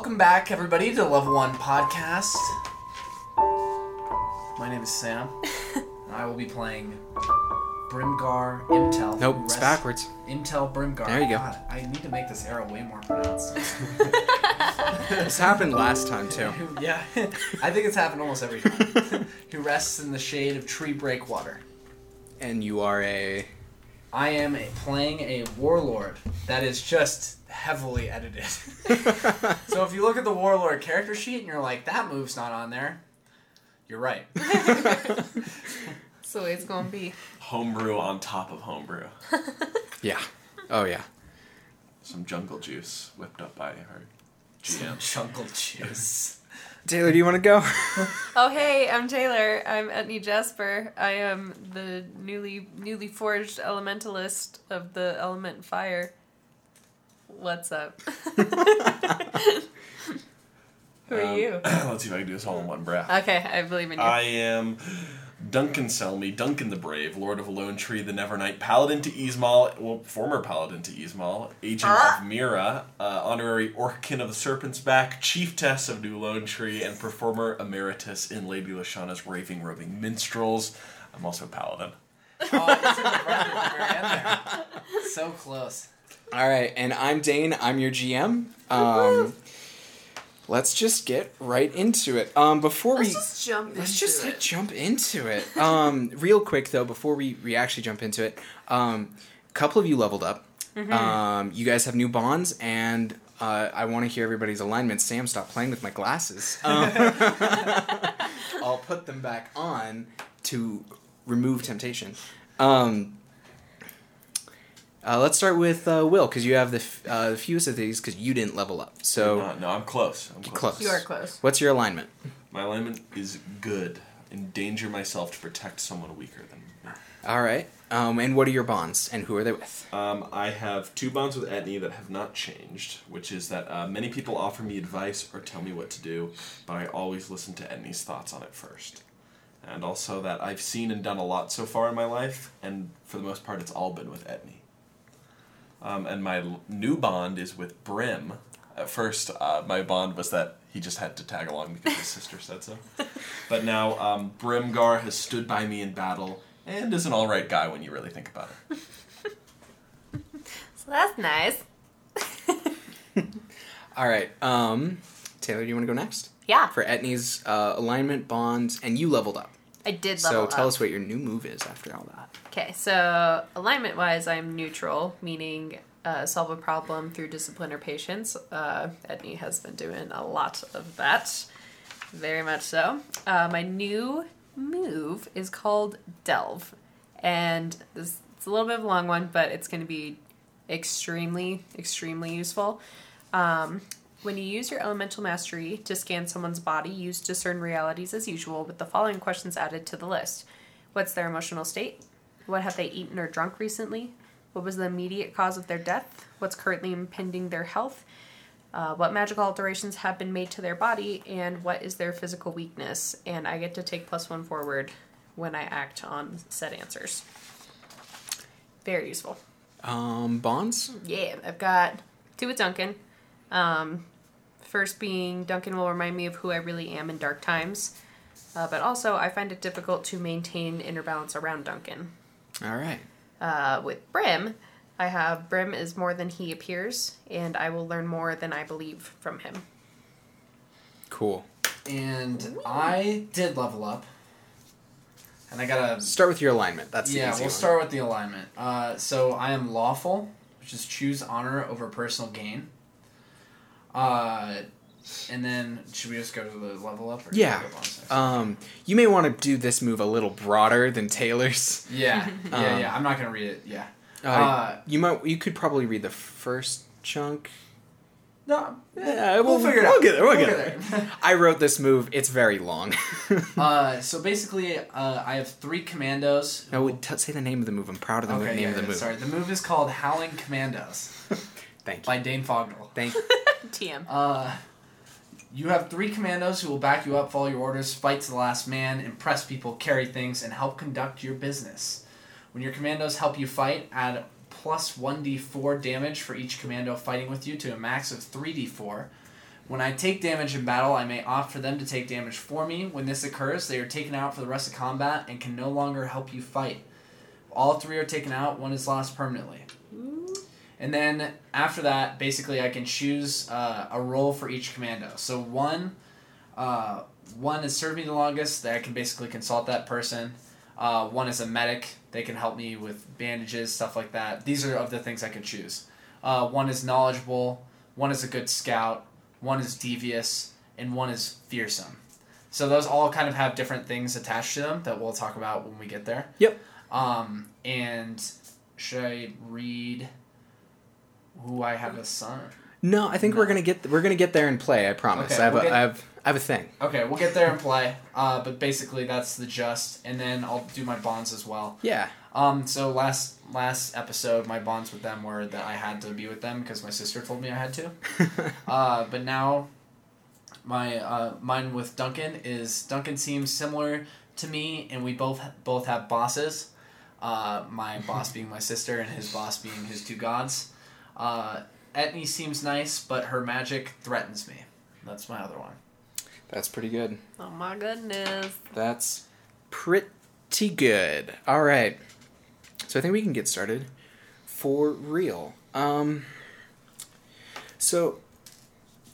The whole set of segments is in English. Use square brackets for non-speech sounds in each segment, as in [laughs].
Welcome back, everybody, to the Level One Podcast. My name is Sam. [laughs] and I will be playing Brimgar Imtel. Nope, it's rests- backwards. Imtel Brimgar. There you go. God, I need to make this arrow way more pronounced. [laughs] This happened last time too. [laughs] Yeah, I think it's happened almost every time. Who rests in the shade of tree breakwater. And you are a. I am a, playing a warlord that is just heavily edited. [laughs] so if you look at the warlord character sheet and you're like, that move's not on there, you're right. That's the way it's gonna be. Homebrew on top of homebrew. [laughs] yeah. Oh yeah. Some jungle juice whipped up by our GM. Jungle juice. Taylor, do you want to go? [laughs] Oh hey, I'm Taylor. I'm Etney Jasper. I am the newly newly forged elementalist of the element fire. What's up? [laughs] Who are Um, you? [clears throat] Let's see if I can do this all in one breath. Okay, I believe in you. I am Duncan Selmy, Duncan the Brave, Lord of Lone Tree, the Nevernight, Paladin to Ismal, well, former Paladin to Ismal, Agent Ah. of Mira, uh, Honorary Orkin of the Serpent's Back, Chieftess of New Lone Tree, and Performer Emeritus in Lady Lashana's Raving Roving Minstrels. I'm also a Paladin. Oh, it's in the front at the very there. So close. All right, and I'm Dane. I'm your GM. Um, let's just get right into it. Um, before Let's we just jump let's into just it. jump into it. Um, [laughs] real quick though, before we, we actually jump into it, um, a couple of you leveled up. Mm-hmm. Um, you guys have new bonds, and uh, I want to hear everybody's alignment. Sam, stop playing with my glasses. Um, [laughs] [laughs] I'll put them back on to remove temptation. Um, uh, let's start with uh, Will, because you have the f- uh, fewest of these, because you didn't level up. So, no, I'm close. I'm close. close. You are close. what's your alignment? My alignment is good. Endanger myself to protect someone weaker than me. All right. Um, and what are your bonds, and who are they with? Um, I have two bonds with Etney that have not changed, which is that uh, many people offer me advice or tell me what to do, but I always listen to Etney's thoughts on it first. And also that I've seen and done a lot so far in my life, and for the most part, it's all been with Etney. Um, and my l- new bond is with Brim. At first, uh, my bond was that he just had to tag along because his sister said so. [laughs] But now, um, Brimgar has stood by me in battle and is an alright guy when you really think about it. [laughs] So that's nice. [laughs] All right. Um, Taylor, do you want to go next Yeah, for Etney's uh, alignment bonds? And you leveled up. I did So tell up. us what your new move is after all that. Okay, so alignment wise, I'm neutral, meaning uh, solve a problem through discipline or patience. Uh, Etney has been doing a lot of that, very much so. Uh, my new move is called Delve, and this it's a little bit of a long one, but it's going to be extremely, extremely useful. Um, when you use your elemental mastery to scan someone's body, use discern realities as usual, with the following questions added to the list. What's their emotional state? What have they eaten or drunk recently? What was the immediate cause of their death? What's currently impeding their health? Uh, what magical alterations have been made to their body? And what is their physical weakness? And I get to take plus one forward when I act on said answers. Very useful. Um, bonds? Yeah, I've got two with Duncan. Um, first being Duncan will remind me of who I really am in dark times, uh, but also I find it difficult to maintain inner balance around Duncan. All right. Uh, with Brim, I have Brim is more than he appears, and I will learn more than I believe from him. Cool. And I did level up. And I got a Start with your alignment. That's the yeah, easy we'll one. start with the alignment. Uh, so I am lawful, which is choose honor over personal gain. Uh, and then should we just go to the level up? Or Yeah. should we go on next? Um, you may want to do this move a little broader than Taylor's. [laughs] yeah, yeah, [laughs] um, yeah. I'm not gonna read it. Yeah. Uh, Uh, you might. You could probably read the first chunk. No, Yeah, we'll, we'll- figure it out. we'll get there, we'll We'll get get there. [laughs] I wrote this move. It's very long. uh, so basically, uh, I have three commandos. no, wait, t- say the name of the move. I'm proud of the Okay, name yeah, of the yeah, move. sorry. The move is called Howling Commandos Thank you. by Dane Fogdell. Thank. [laughs] You. TM. Uh, you have three commandos who will back you up, follow your orders, fight to the last man, impress people, carry things, and help conduct your business. When your commandos help you fight, add plus 1d4 damage for each commando fighting with you to a max of 3d4. When I take damage in battle, I may opt for them to take damage for me. When this occurs, they are taken out for the rest of combat and can no longer help you fight. If all three are taken out, one is lost permanently. And then after that, basically, I can choose uh, a role for each commando. So one, uh, one is served me the longest. That I can basically consult that person. Uh, one is a medic. They can help me with bandages, stuff like that. These are of the things I could choose. Uh, one is knowledgeable. One is a good scout. One is devious, and one is fearsome. So those all kind of have different things attached to them that we'll talk about when we get there. Yep. Um, and should I read who I have as son? No, I think we're gonna get we're gonna get there and play. I promise. Okay, I have we'll a, get- I have I have a thing. Okay, we'll get there and play. Uh, but basically that's the just, and then I'll do my bonds as well. Yeah. Um, so last last episode, my bonds with them were that I had to be with them because my sister told me I had to. [laughs] Uh, but now, my uh, mine with Duncan is Duncan seems similar to me, and we both both have bosses. Uh, my boss [laughs] being my sister, and his boss being his two gods. Uh, Etney seems nice, but her magic threatens me. That's my other one. That's pretty good. Oh my goodness. That's pretty good. All right. So I think we can get started for real. Um so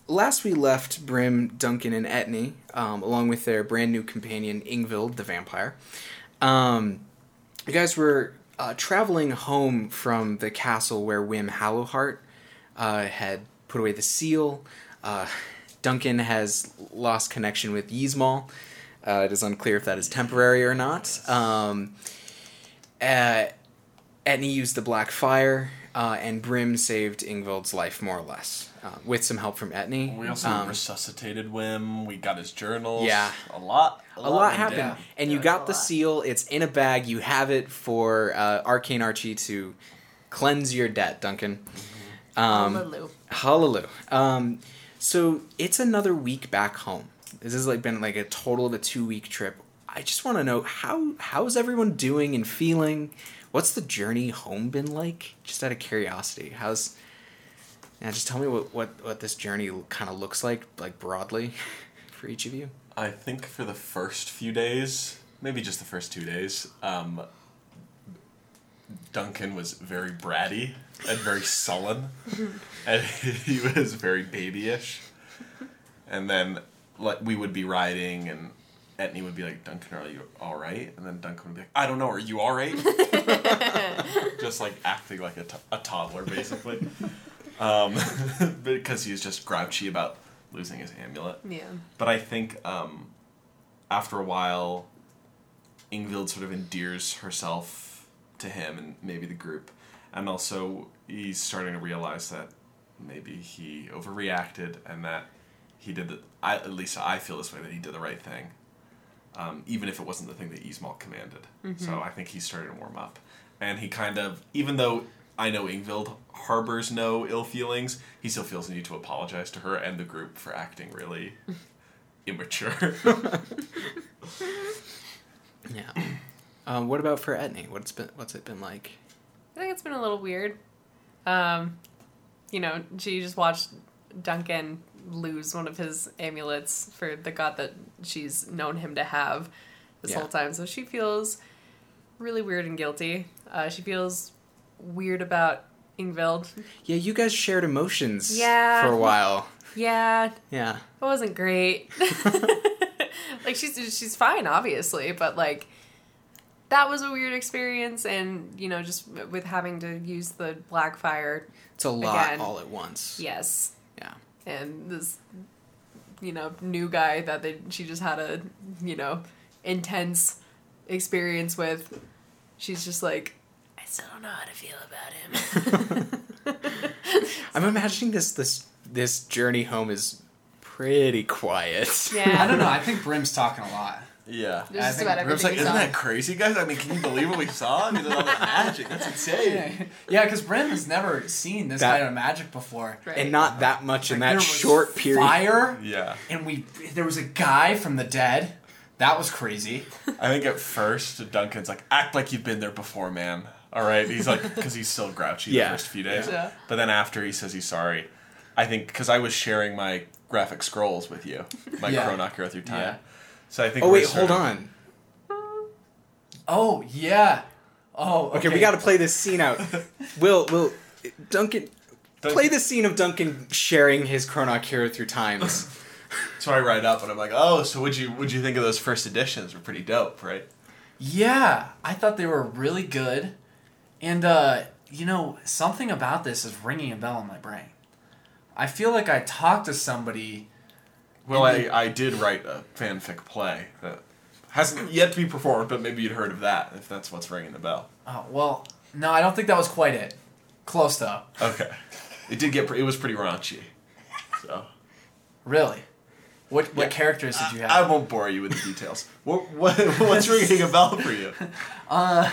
last we left Brim, Duncan, and Etney, um, along with their brand new companion Ingvild the vampire. Um, you guys were uh, traveling home from the castle where Wim Hallowheart uh, had put away the seal. Uh, Duncan has lost connection with Ismal. Uh, it is unclear if that is temporary or not. Um, uh, Etney used the Black Fire, uh, and Brim saved Ingvild's life, more or less, uh, with some help from Etney. We also Um, resuscitated Wim. We got his journals. Yeah. a lot. a lot went happened, down. and you got the lot. seal. It's in a bag. You have it for uh, Arcane Archie to cleanse your debt, Duncan. Um, Hallelujah. Hallelujah. Um, so it's another week back home. This has like been like a total of a two week trip. I just want to know how how's everyone doing and feeling. What's the journey home been like? Just out of curiosity, how's yeah? Just tell me what what what this journey kind of looks like, like broadly, [laughs] for each of you. I think for the first few days, maybe just the first two days, um, Duncan was very bratty and very sullen, [laughs] and he was very babyish. And then, like, we would be riding, and Etney would be like, "Duncan, are you all right?" And then Duncan would be like, "I don't know, are you all right?" [laughs] just like acting like a, to- a toddler, basically, um, [laughs] because he's just grouchy about losing his amulet. Yeah. But I think um, after a while, Ingvild sort of endears herself to him and maybe the group. And also, he's starting to realize that maybe he overreacted and that he did the. I, at least I feel this way that he did the right thing, um, even if it wasn't the thing that Ismal commanded. So I think he's starting to warm up. And he kind of, even though I know Ingvild harbors no ill feelings, he still feels the need to apologize to her and the group for acting really [laughs] immature. [laughs] Yeah. Um, what about for Etney? What's been what's it been like? I think it's been a little weird. Um, you know, she just watched Duncan lose one of his amulets for the god that she's known him to have this Yeah. whole time. So she feels really weird and guilty. Uh, she feels weird about Ingvild. Yeah, you guys shared emotions Yeah. for a while. Yeah, Yeah. it wasn't great. [laughs] [laughs] like she's she's fine, obviously, but like that was a weird experience, and you know, just with having to use the black fire. It's a lot Again. all at once. Yes, Yeah. and this you know new guy that they, she just had a you know intense experience with she's just like still don't know how to feel about him [laughs] I'm imagining this this this journey home is pretty quiet. yeah [laughs] I don't know. I think Brim's talking a lot. yeah. There's I just think about Grim's everything like, isn't saw. that crazy, guys? I mean, can you believe what we saw? I mean, all that magic. That's insane. [laughs] Yeah, because Brim has never seen this That- kind of magic before. Right. And not that much in that there was short period. Fire, Yeah. and we there was a guy from the dead. That was crazy. I think at first, Duncan's like, act like you've been there before, man. All right. He's like, because he's still grouchy Yeah. the first few days. Yeah. But then after he says he's sorry, I think, because I was sharing my graphic scrolls with you. My Yeah. Chronoc Hero through time. Yeah. So I think. Oh we're wait, hold on. Oh yeah. Oh Okay, we got to play this scene out. [laughs] Will, will, Duncan, Duncan- play the scene of Duncan sharing his Chronoc Hero through times. [laughs] So I write up and I'm like, oh, so would you would you think of those first editions? Were pretty dope, right? Yeah, I thought they were really good, and uh, you know something about this is ringing a bell in my brain. I feel like I talked to somebody. Well, I, I did write a fanfic play that hasn't yet to be performed, but maybe you'd heard of that if that's what's ringing the bell. Oh well, no, I don't think that was quite it. Close though. Okay, it did get pre- it was pretty raunchy. So Really. What what Yeah. characters did you have? I won't bore you with the details. What, what what's ringing a bell for you? [laughs] Uh,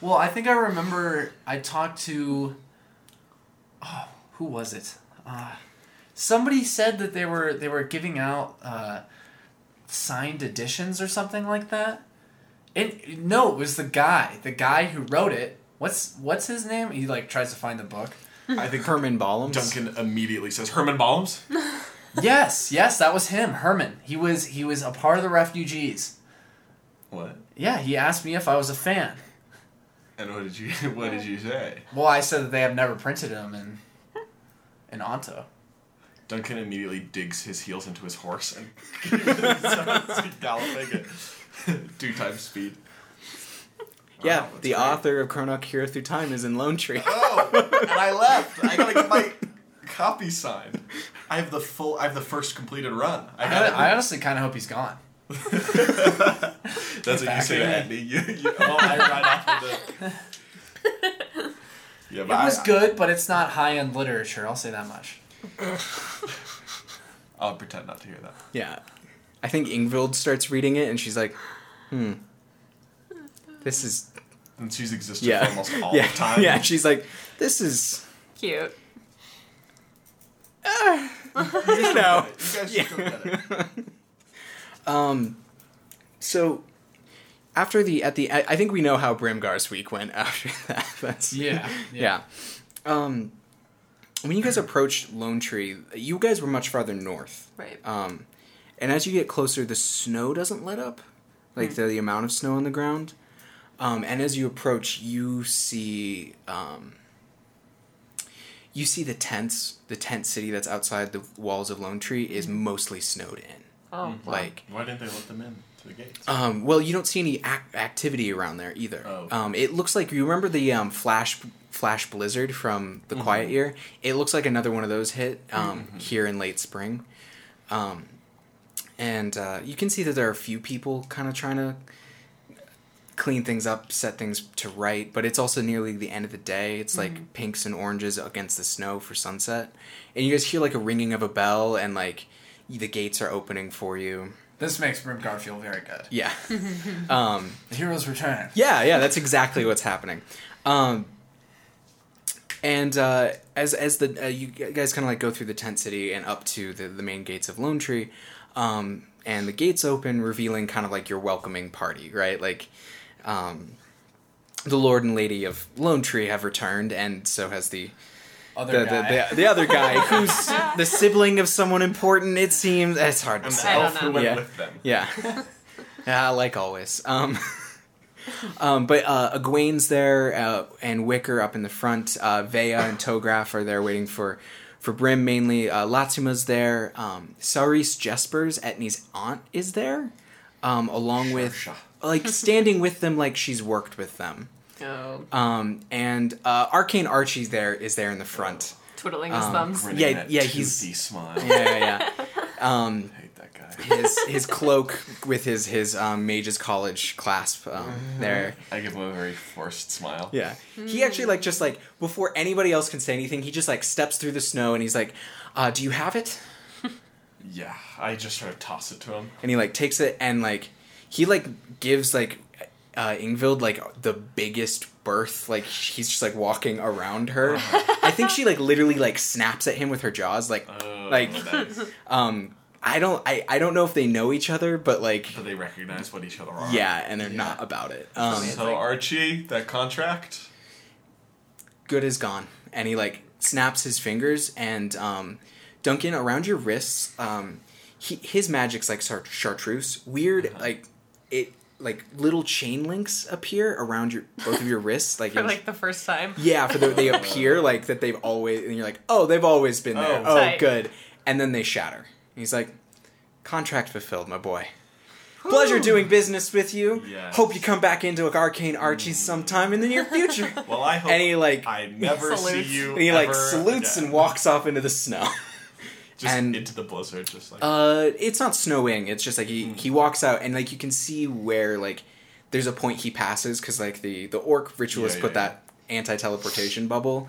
well, I think I remember I talked to. Oh, who was it? Uh, somebody said that they were they were giving out uh, signed editions or something like that. And no, it was the guy, the guy who wrote it. What's what's his name? He like tries to find the book. I think Herman Ballums. Duncan immediately says Herman Ballums. [laughs] yes, yes, that was him, Herman. He was he was a part of the refugees. What? Yeah, he asked me if I was a fan. And what did you [laughs] what did you say? Well, I said that they have never printed him in [laughs] in Onto. Duncan immediately digs his heels into his horse and [laughs] starts galloping at two times speed. Yeah, oh, Wow, the great. author of Chronoc Hero Through Time is in Lone Tree. Oh, and I left. I gotta get my copy signed. I have the full. I have the first completed run. I I, I honestly kind of hope he's gone. [laughs] That's what you say to in. Andy. You, you, oh, I ride off of the. [laughs] Yeah, It but was I, good, but it's not high end literature. I'll say that much. [laughs] I'll pretend not to hear that. Yeah. I think Ingvild starts reading it and she's like, hmm. This is. And she's existed Yeah. for almost all yeah. the time. Yeah, she's like, this is. Cute. You know. You guys just don't get it. Um, so after the at the I I think we know how Brimgar's week went [laughs] after that. That's Yeah, yeah. Um, when you guys approached Lone Tree, you guys were much farther north. Right. Um, and as you get closer, the snow doesn't let up, like the, the amount of snow on the ground. Um, and as you approach, you see um, you see the tents, the tent city that's outside the walls of Lone Tree is mostly snowed in. Oh, wow. Like Why didn't they let them in to the gates? um, well, you don't see any ac- activity around there either. Oh. Um, it looks like you remember the um, flash flash blizzard from the Quiet Year. It looks like another one of those hit um, here in late spring, um, and uh, you can see that there are a few people kind of trying to clean things up, set things to right. But it's also nearly the end of the day. It's like pinks and oranges against the snow for sunset, and you guys hear like a ringing of a bell and like the gates are opening for you. This makes Brimgar feel very good. Yeah. [laughs] um, The hero's return. yeah, yeah, that's exactly what's happening. Um, and uh, as as the uh, you guys kind of like go through the tent city and up to the the main gates of Lone Tree, um, and the gates open, revealing kind of like your welcoming party, right? Like, um, the Lord and Lady of Lone Tree have returned, and so has the Other the, guy. the, the, the other guy who's [laughs] the sibling of someone important. It seems it's hard to say. I elf who went Yeah. with them. Yeah. [laughs] yeah, like always. Um, [laughs] um, but uh, Egwene's there, uh, and Wicker up in the front. Uh, Vea and Tograph are there waiting for, for Brim mainly. Uh, Latsuma's there. Um, Saris Jespers, Etney's aunt, is there, um, along with like standing with them like she's worked with them. Oh, Um, and uh, Arcane Archie's there is there in the front. twiddling his Um, thumbs. Yeah, that yeah, he's- toothy smile. Yeah, yeah, yeah. [laughs] Um, I hate that guy. his his [laughs] cloak with his his um, mage's college clasp um, there. I give him a very forced smile. Yeah, he actually like just like before anybody else can say anything, he just like steps through the snow and he's like, uh, "Do you have it?" Yeah, I just sort of toss it to him. And he like takes it and like he like gives like uh, Ingvild like the biggest birth. Like he's just like walking around her. I think she like literally like snaps at him with her jaws. Like Oh, like nice. um, I don't I I don't know if they know each other, but like But they recognize what each other are. yeah, and they're Yeah. not about it. Um, So Archie, that contract. good is gone and he like snaps his fingers and um Duncan, around your wrists, um, he, his magic's like char- chartreuse. Weird, Uh-huh. like it, like little chain links appear around your both of your wrists, like, [laughs] For like the first time. yeah, for the, they [laughs] appear like that they've always, and you're like, oh, they've always been there. Oh. Oh, good. And then they shatter. He's like, contract fulfilled, my boy. Pleasure doing business with you. Yes. Hope you come back into Arcane Archie mm. sometime in the near future. [laughs] Well, I hope and he like I never see you. and he like salutes again. and walks off into the snow. Just and- into the blizzard, just like Uh, it's not snowing. It's just like he he walks out and like you can see where like there's a point he passes because like the the orc ritualist Yeah, put yeah, that anti teleportation bubble.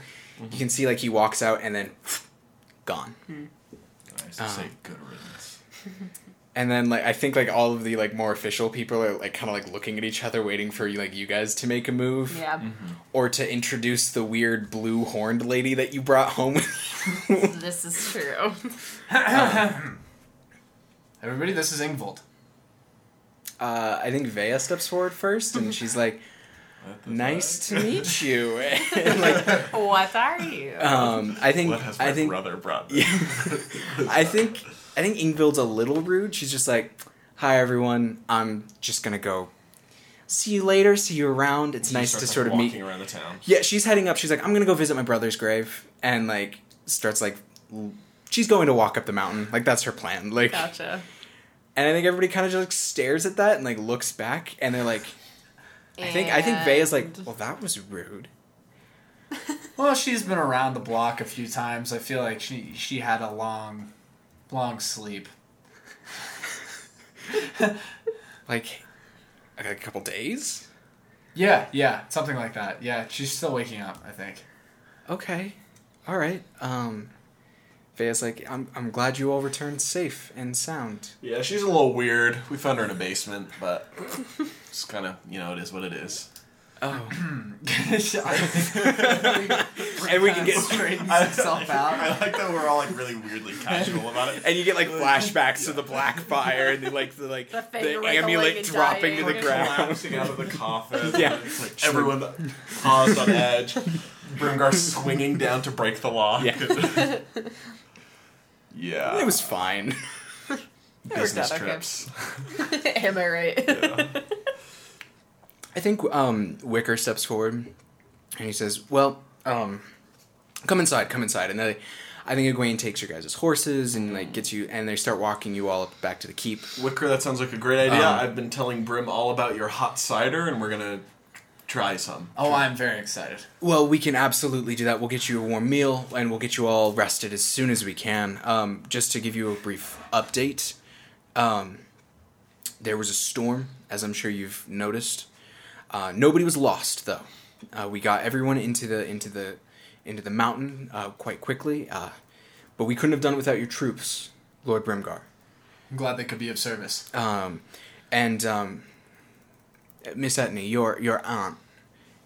You can see like he walks out and then [sniffs] gone. I used to uh, say good riddance. [laughs] And then like I think like all of the like more official people are like kind of like looking at each other, waiting for like you guys to make a move Yeah. Mm-hmm. or to introduce the weird blue horned lady that you brought home. [laughs] This is true. [laughs] Everybody, this is Ingvild. uh, I think Vea steps forward first, and she's like, "Nice to meet you." [laughs] and like, what are you? um, I think What has my I think brother brought? Yeah. I think I think Ingvild's a little rude. She's just like, "Hi everyone, I'm just gonna go. See you later. See you around. It's She nice to starts, sort like, of walking meet." around the town. Yeah, she's heading up. She's like, "I'm gonna go visit my brother's grave," and like starts like, l- she's going to walk up the mountain. Like that's her plan. Like, Gotcha. and I think everybody kind of just like, stares at that and like looks back, and they're like, I think I think Veya's like, "Well, that was rude." Well, she's been around the block a few times. I feel like she she had a long, long sleep. Like, a couple days. Yeah, yeah, something like that. Yeah, she's still waking up. I think. Okay. All right. Um Veya's like, I'm I'm glad you all returned safe and sound. Yeah, she's a little weird. We found her in a basement, but it's kind of you know it is what it is. Oh. [clears throat] [laughs] and we can get- straightens [laughs] I, out. I like that we're all like really weirdly casual about it. And you get like [laughs] flashbacks to the black fire and the, like the like The the, amulet and dropping to the We're ground. collapsing out of the coffin. Yeah. Like everyone paused on edge. Brimgar swinging down to break the lock. Yeah. yeah. It was fine. business out okay. trips. Am I right? Yeah. I think um Wicker steps forward and he says, "Well, um come inside, come inside." And they I think Egwene takes your guys' horses and like gets you and they start walking you all up back to the keep. Wicker, that sounds like a great idea. Um, I've been telling Brim all about your hot cider, and we're gonna try some. Oh, I'm very excited. Well, we can absolutely do that. We'll get you a warm meal and we'll get you all rested as soon as we can. Um, just to give you a brief update, um, there was a storm, as I'm sure you've noticed. Uh, nobody was lost though. Uh, we got everyone into the into the into the mountain uh, quite quickly, uh, but we couldn't have done it without your troops, Lord Brimgar. I'm glad they could be of service. Um, and um, Miss Etney, your your aunt,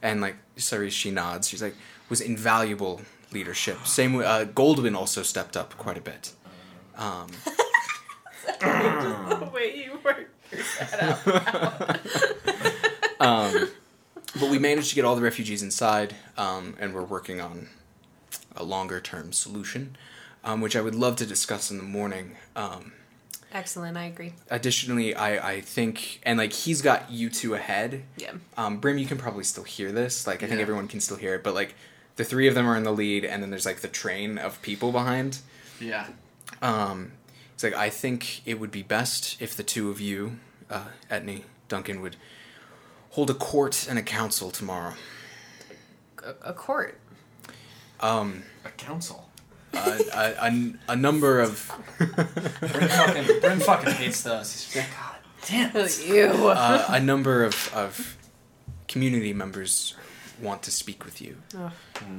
and like sorry, she nods. She's like was invaluable leadership. Same way, uh, Goldwyn also stepped up quite a bit. Um, [laughs] the way you work that out. [laughs] but we managed to get all the refugees inside, um, and we're working on a longer term solution, um, which I would love to discuss in the morning. Um, Excellent, I agree. additionally, I, I think, and like he's got you two ahead. Yeah. Um, Brim, you can probably still hear this. Like, I think Yeah. everyone can still hear it, but like the three of them are in the lead, and then there's like the train of people behind. Yeah. Um, it's like I think it would be best if the two of you, uh, Etney, Duncan, would hold a court and a council tomorrow. A, a court. Um, A council. a, a, a, a number of [laughs] Brim fucking, Brim fucking hates those. He's like, God damn it. [laughs] Ew. uh, a number of, of community members want to speak with you. Ugh.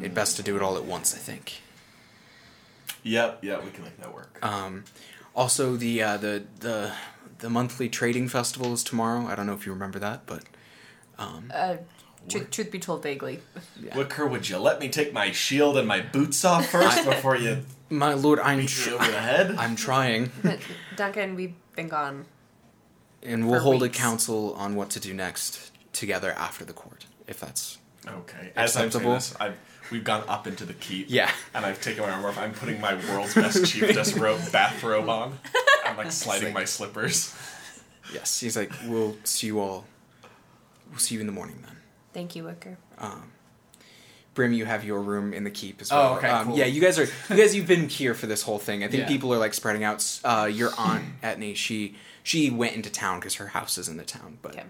It best to do it all at once, I think. Yep, yeah, we can make that work. Um, also, the uh, the the the monthly trading festival is tomorrow. I don't know if you remember that, but um, Uh, truth, truth be told, vaguely. yeah. Wicker, would you let me take my shield and my boots off [laughs] first before you my lord, I'm beat tr- over the head? I'm trying, [laughs] Duncan, we've been gone. and we'll For hold weeks. a council on what to do next together after the court, if that's Okay. As I'm saying Acceptable. this, I've, we've gone up into the keep. Yeah. And I've taken my armor off. I'm putting my world's best chiefess [laughs] robe bathrobe on. I'm like sliding my slippers. Yes, he's like, we'll see you all. We'll see you in the morning then. Thank you, Wicker. Brim, you have your room in the keep as well. Oh, well. okay, um, cool. Yeah, you guys are. You guys, you've been here for this whole thing. I think Yeah. people are like spreading out. Uh, your [clears throat] aunt Etney, she she went into town because her house is in the town, but Okay.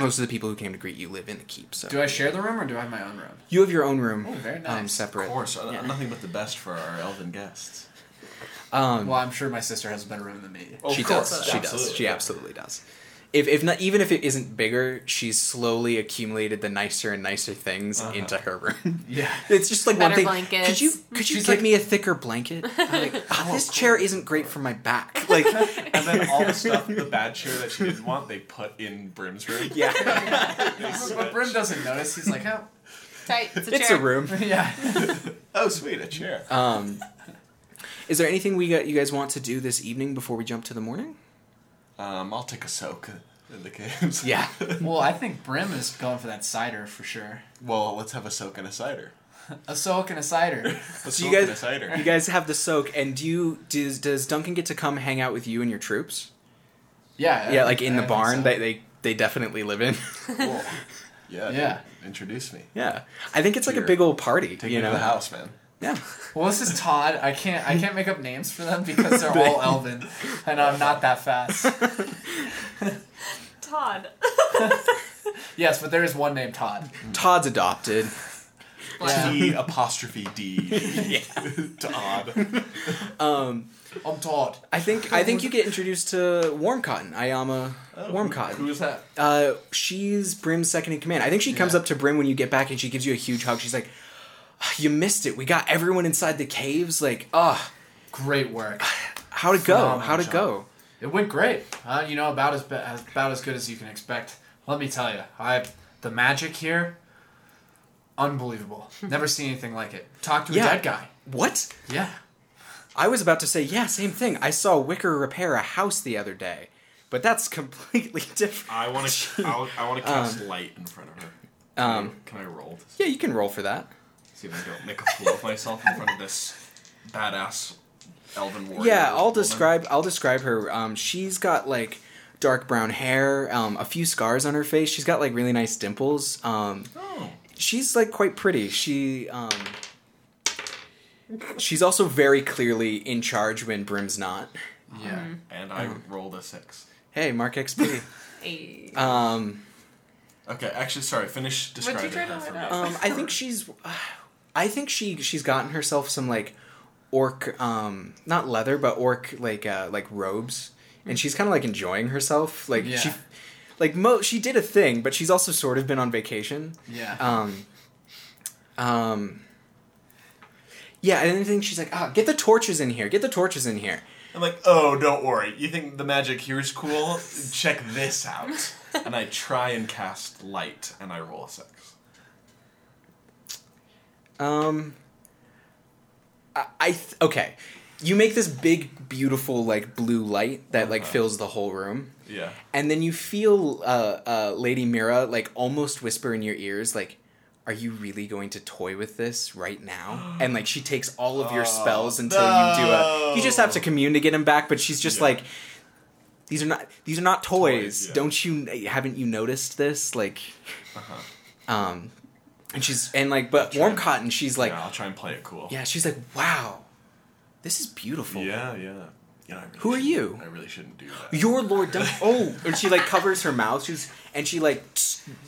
most of the people who came to greet you live in the keep. So Do I share the room or do I have my own room? you have your own room, Oh, very um, nice. Of course. uh, Yeah. Nothing but the best for our elven guests. Um, Well, I'm sure my sister has a better room than me. Of she course, does. She does. absolutely, She absolutely does. If, if not even if it isn't bigger, she's slowly accumulated the nicer and nicer things Uh-huh. into her room. [laughs] Yeah. [laughs] It's just like Better one thing. blankets. Could you could you She's get like- me a thicker blanket? [laughs] Like, "Ah, this chair isn't great for my back. Like, And then all the stuff, the bad chair that she didn't want, they put in Brim's room. yeah, But Brim doesn't notice. He's like, oh, Tight. It's a it's chair. a room. yeah. Oh, sweet, a chair. Um, is there anything we got you guys want to do this evening before we jump to the morning? Um, I'll take a soak in the caves. Yeah. [laughs] Well, I think Brim is going for that cider for sure. well, let's have a soak and a cider. [laughs] A soak and a cider. [laughs] A So soak you guys, and a cider. you guys have the soak, and do you does does Duncan get to come hang out with you and your troops? Yeah. Yeah, like in I the barn so. that they they definitely live in. Cool. Yeah. Yeah. Introduce me. yeah, I think it's like a big old party. Take you me know, to the house, man. Yeah. Well, this is Todd. I can't. I can't make up names for them because they're [laughs] all Elven, and I'm not that fast. Todd. [laughs] Yes, but there is one named Todd. Todd's adopted. Yeah. T apostrophe D. [laughs] to odd. Um, I'm Todd. I think I think you get introduced to Warm Cotton, Ayama Warm Cotton. Who's that? Uh, she's Brim's second in command. I think she comes Yeah. up to Brim when you get back and she gives you a huge hug. She's like, "Ah, [sighs] "You missed it. We got everyone inside the caves. Like, ah, Great work. how'd it go? How'd it go? It went great. Uh, you know, about as, be- about as good as you can expect. Let me tell you, I the magic here, unbelievable. Never seen anything like it. Talk to a Yeah. dead guy. What? Yeah. I was about to say, yeah, same thing. I saw Wicker repair a house the other day, but that's [laughs] completely different. I want to. I want to [laughs] cast light in front of her. Can Um, I, can I roll? To Yeah, you can roll for that. See if I don't make a fool of myself in front of this badass elven warrior. Yeah, I'll woman? describe. I'll describe her. Um, she's got like dark brown hair, um, a few scars on her face. She's got like really nice dimples. Um, Oh. she's like quite pretty. She um, she's also very clearly in charge when Brim's not. Yeah. And I rolled a six. Hey, Mark XP. [laughs] Hey. um, Okay, actually, sorry. Finish describing try to her for me. um, I think she's. I think she she's gotten herself some like orc, um, not leather, but orc like uh, like robes, and she's kind of like enjoying herself. Like Yeah. she, like mo she did a thing, but she's also sort of been on vacation. Yeah. Um, um, yeah, and I think she's like, ah, get the torches in here. Get the torches in here. I'm like, oh, don't worry. You think the magic here is cool? Check this out. [laughs] and I try and cast light, and I roll a six. Um, I, I th- okay. You make this big, beautiful like blue light that like Uh-huh. fills the whole room, Yeah. and then you feel uh, uh, Lady Mira like almost whisper in your ears like. Are you really going to toy with this right now? [gasps] And like she takes all of your Oh, spells until you do a. You just have to commune to get them back, but she's just Yeah. like, these are not these are not toys. Toys, yeah. Don't you haven't you noticed this? Like, Uh-huh. um, and she's and like, but warm and- cotton. She's like, yeah, I'll try and play it cool. yeah, she's like, wow, this is beautiful. Yeah, yeah. Yeah, I really Who are you? I really shouldn't do that. You're Lord Dun- [laughs] Oh, and she like covers her mouth. She's and she like,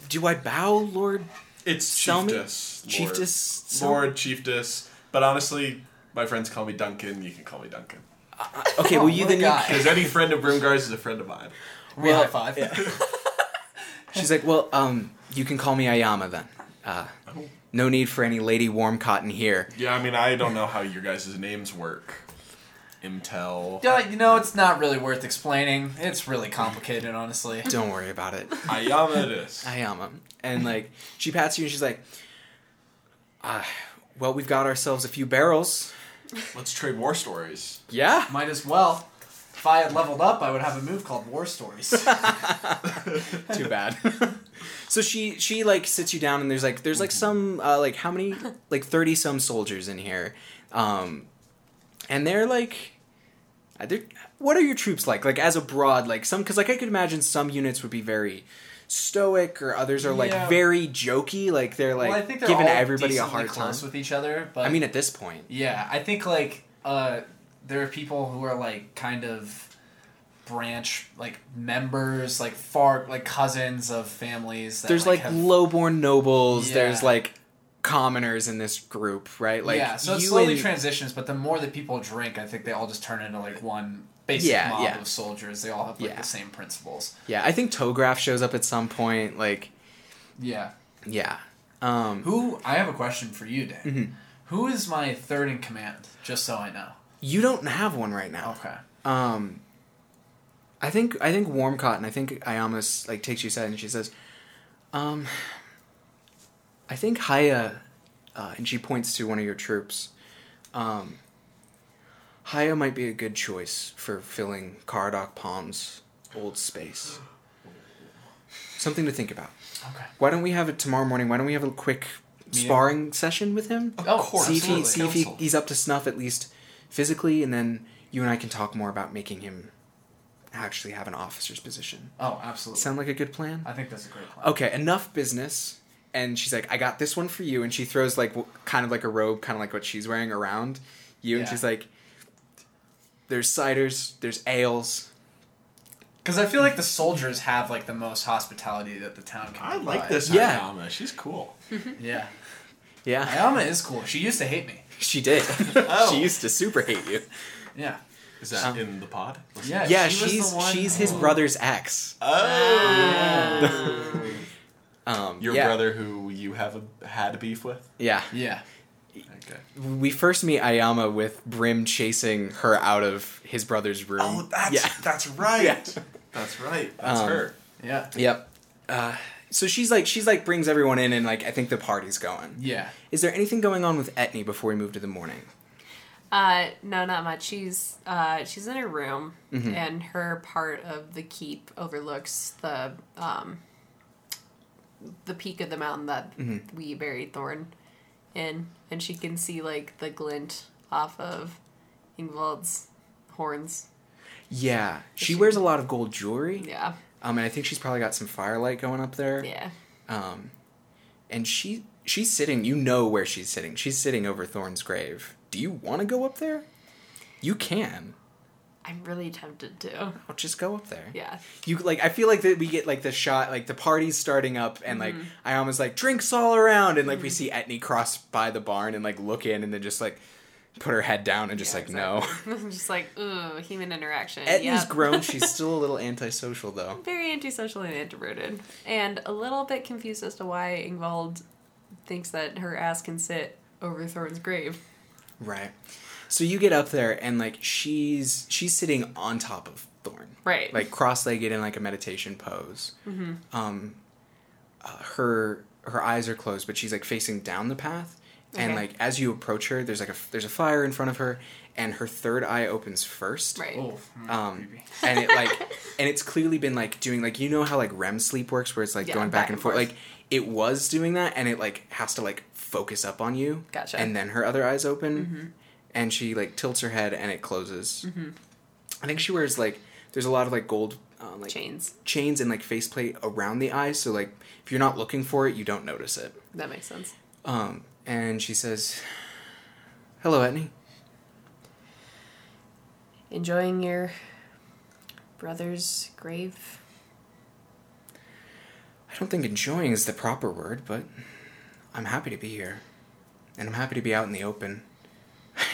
do I bow, Lord? It's Selmy? Chieftess. Lord. Chieftess Lord Chieftess. But honestly, my friends call me Duncan. You can call me Duncan. Okay, Oh, well you what a then you, guy. Because any friend of Brimgar's is a friend of mine. We Well, high five. Yeah. [laughs] she's like, well, um, you can call me Ayama then. Uh, Oh. no need for any Lady Warm Cotton here. Yeah, I mean, I don't know how your guys' names work. Imtel. Yeah, you know, it's not really worth explaining. It's really complicated, honestly. Don't worry about it. Ayama it is. Ayama. And like she pats you and she's like, ah, well, we've got ourselves a few barrels. Let's trade war stories. Yeah. Might as well. If I had leveled up, I would have a move called War Stories. [laughs] Too bad. [laughs] so she she like sits you down and there's like there's like some uh, like how many like thirty some soldiers in here, um, and they're like, uh, they're, what are your troops like? Like as a broad like some because like I could imagine some units would be very stoic or others are like Yeah. very jokey like they're like well, they're giving everybody a hard time. with each other. But I mean at this point, Yeah, I think like uh, there are people who are like kind of branch like members, like far like cousins of families. That, there's like, have, lowborn nobles. There's like commoners in this group, right? Like yeah, so it slowly and- transitions. But the more that people drink, I think they all just turn into like one basic Yeah, mob yeah. of soldiers. They all have like Yeah. the same principles. yeah, I think Tograph shows up at some point. Like Yeah. yeah, um, Who? I have a question for you, Dan. Mhm. Who is my third in command? Just so I know. You don't have one right now. Okay. Um, I think I think Warm Cotton. I think Ayamas like takes you aside and she says, um, I think Haya, uh, and she points to one of your troops. Um, Haya might be a good choice for filling Caradoc Palm's old space. Something to think about. Okay. Why don't we have it tomorrow morning? Why don't we have a quick Meeting? sparring session with him? Of course, see if he see if he, he's up to snuff at least physically, and then you and I can talk more about making him actually have an officer's position. Oh, absolutely. Sound like a good plan? I think that's a great plan. Okay, enough business. And she's like, "I got this one for you," and she throws like w- kind of like a robe, kind of like what she's wearing around you, and she's like, "There's ciders, there's ales." Because I feel like the soldiers have like the most hospitality that the town can. I provide. like this Yeah. Ayama. She's cool. [laughs] Yeah, Yeah, Ayama is cool. She used to hate me. [laughs] she did. Oh. She used to super hate you. Yeah, Is that Um, in the pod? yeah. Yeah, she was she's the one- she's his Oh. brother's ex. Oh. [laughs] Um, Your yeah. brother who you have a, had a beef with? Yeah. Yeah, Okay. We first meet Ayama with Brim chasing her out of his brother's room. Oh, that's yeah. that's right. [laughs] Yeah. That's right. That's Um, her. yeah, Yep. Uh, so she's like she's like brings everyone in and like I think the party's going. yeah. Is there anything going on with Etney before we move to the morning? Uh, no, not much. She's uh, she's in her room, Mhm. and her part of the keep overlooks the um, the peak of the mountain that Mhm. we buried Thorn in, and she can see like the glint off of Ingvild's horns. Yeah, she she- wears a lot of gold jewelry. Yeah, Um, and I think she's probably got some firelight going up there. yeah. Um, and she she's sitting. You know where she's sitting. She's sitting over Thorn's grave. Do you want to go up there? You can. I'm really tempted to. I'll just go up there. Yeah, You like. I feel like that we get like the shot, like the party's starting up, and like Mhm. I almost like drinks all around, and like we see Etney cross by the barn and like look in, and then just like put her head down and just Yeah, like no. [laughs] [laughs] just like ooh, human interaction. Etney's Yep. grown. She's [laughs] still a little antisocial though. very antisocial and introverted, and a little bit confused as to why Ingvild thinks that her ass can sit over Thorn's grave. Right. So you get up there and like she's she's sitting on top of Thorn. Right. Like cross-legged in like a meditation pose. hmm Um uh, her her eyes are closed but she's like facing down the path and like as you approach her there's like a there's a fire in front of her and her third eye opens first. Right. Oh, mm, Um, and it like [laughs] and it's clearly been like doing like you know how like REM sleep works where it's like Yeah, going back, back and, and forth. forth. like it was doing that and it like has to like focus up on you Gotcha. and then her other eyes open Mhm. and she like tilts her head and it closes Mhm. i think she wears like there's a lot of like gold um, like Chains. chains and like faceplate around the eyes so like if you're not looking for it you don't notice it That makes sense. um and she says hello Etney Enjoying your brother's grave. I don't think enjoying is the proper word, but I'm happy to be here. And I'm happy to be out in the open.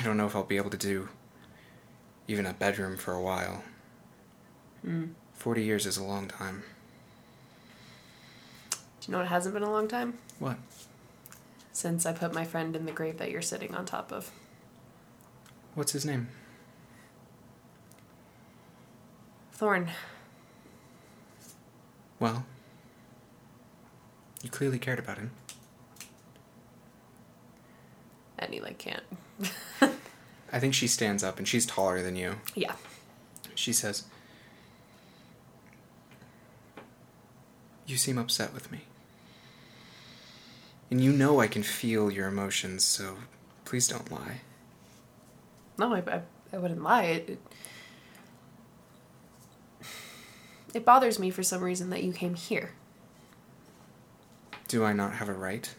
I don't know if I'll be able to do even a bedroom for a while. Mm. 40 years is a long time. Do you know what hasn't been a long time? What? Since I put my friend in the grave that you're sitting on top of. What's his name? Thorn. Well, you clearly cared about him. And he like can't. [laughs] I think she stands up and she's taller than you. yeah. she says, You seem upset with me. And you know I can feel your emotions, so please don't lie. No, I, I, I wouldn't lie. It, it, it bothers me for some reason that you came here. Do I not have a right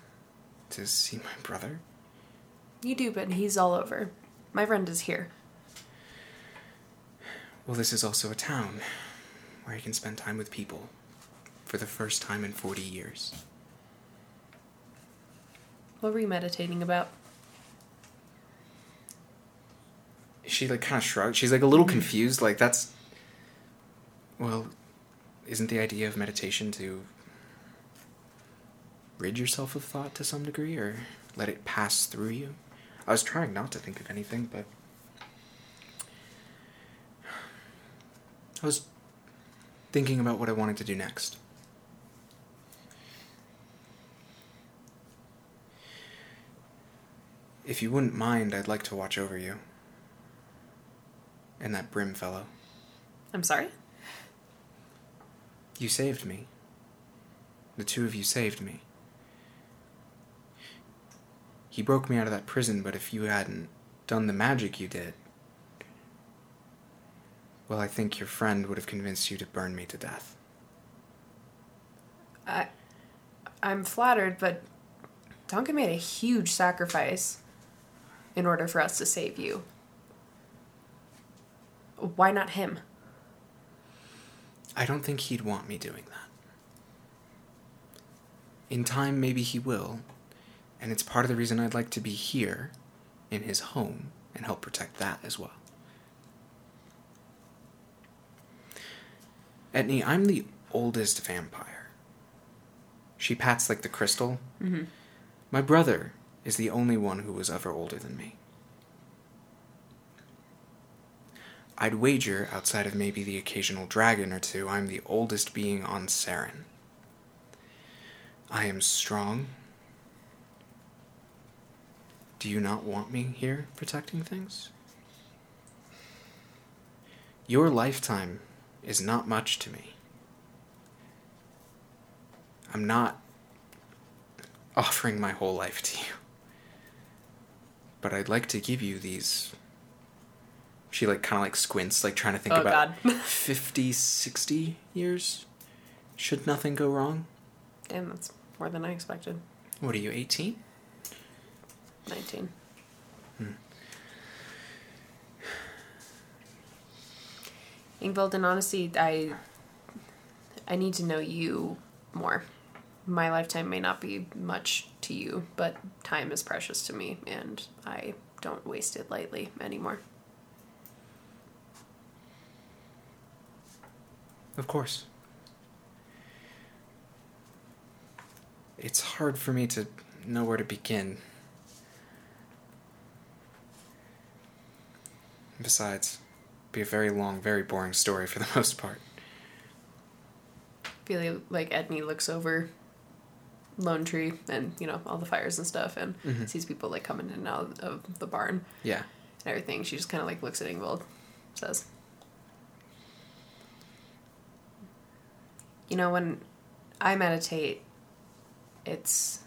to see my brother? You do, but he's all over. My friend is here. Well, this is also a town where I can spend time with people for the first time in 40 years. What were you meditating about? She like kind of shrugged. She's like a little confused. Like that's well, isn't the idea of meditation to rid yourself of thought to some degree or let it pass through you? I was trying not to think of anything, but I was thinking about what I wanted to do next. If you wouldn't mind, I'd like to watch over you. And that Brim fellow. I'm sorry? You saved me. The two of you saved me. He broke me out of that prison, but if you hadn't done the magic you did, well, I think your friend would have convinced you to burn me to death. I, I'm flattered, but Duncan made a huge sacrifice in order for us to save you. Why not him? I don't think he'd want me doing that. In time, maybe he will, and it's part of the reason I'd like to be here, in his home, and help protect that as well. Etney, I'm the oldest vampire. She pats like the crystal. Mm-hmm. My brother is the only one who was ever older than me. I'd wager, outside of maybe the occasional dragon or two, I'm the oldest being on Saren. I am strong. Do you not want me here protecting things? Your lifetime is not much to me. I'm not offering my whole life to you. But I'd like to give you these. She like kind of like squints, like trying to think Oh, about God. [laughs] 50, 60 years. Should nothing go wrong? Damn, that's more than I expected. What are you, 18? 19. Hmm. Ingvild, in honesty, I I need to know you more. My lifetime may not be much to you, but time is precious to me, and I don't waste it lightly anymore. Of course. It's hard for me to know where to begin. Besides, it'd be a very long, very boring story for the [laughs] most part. feel like Etney looks over Lone Tree and you know all the fires and stuff, and Mhm. sees people like coming in and out of the barn Yeah. and everything. She just kind of like looks at Ingvild, says, "You know, when I meditate, it's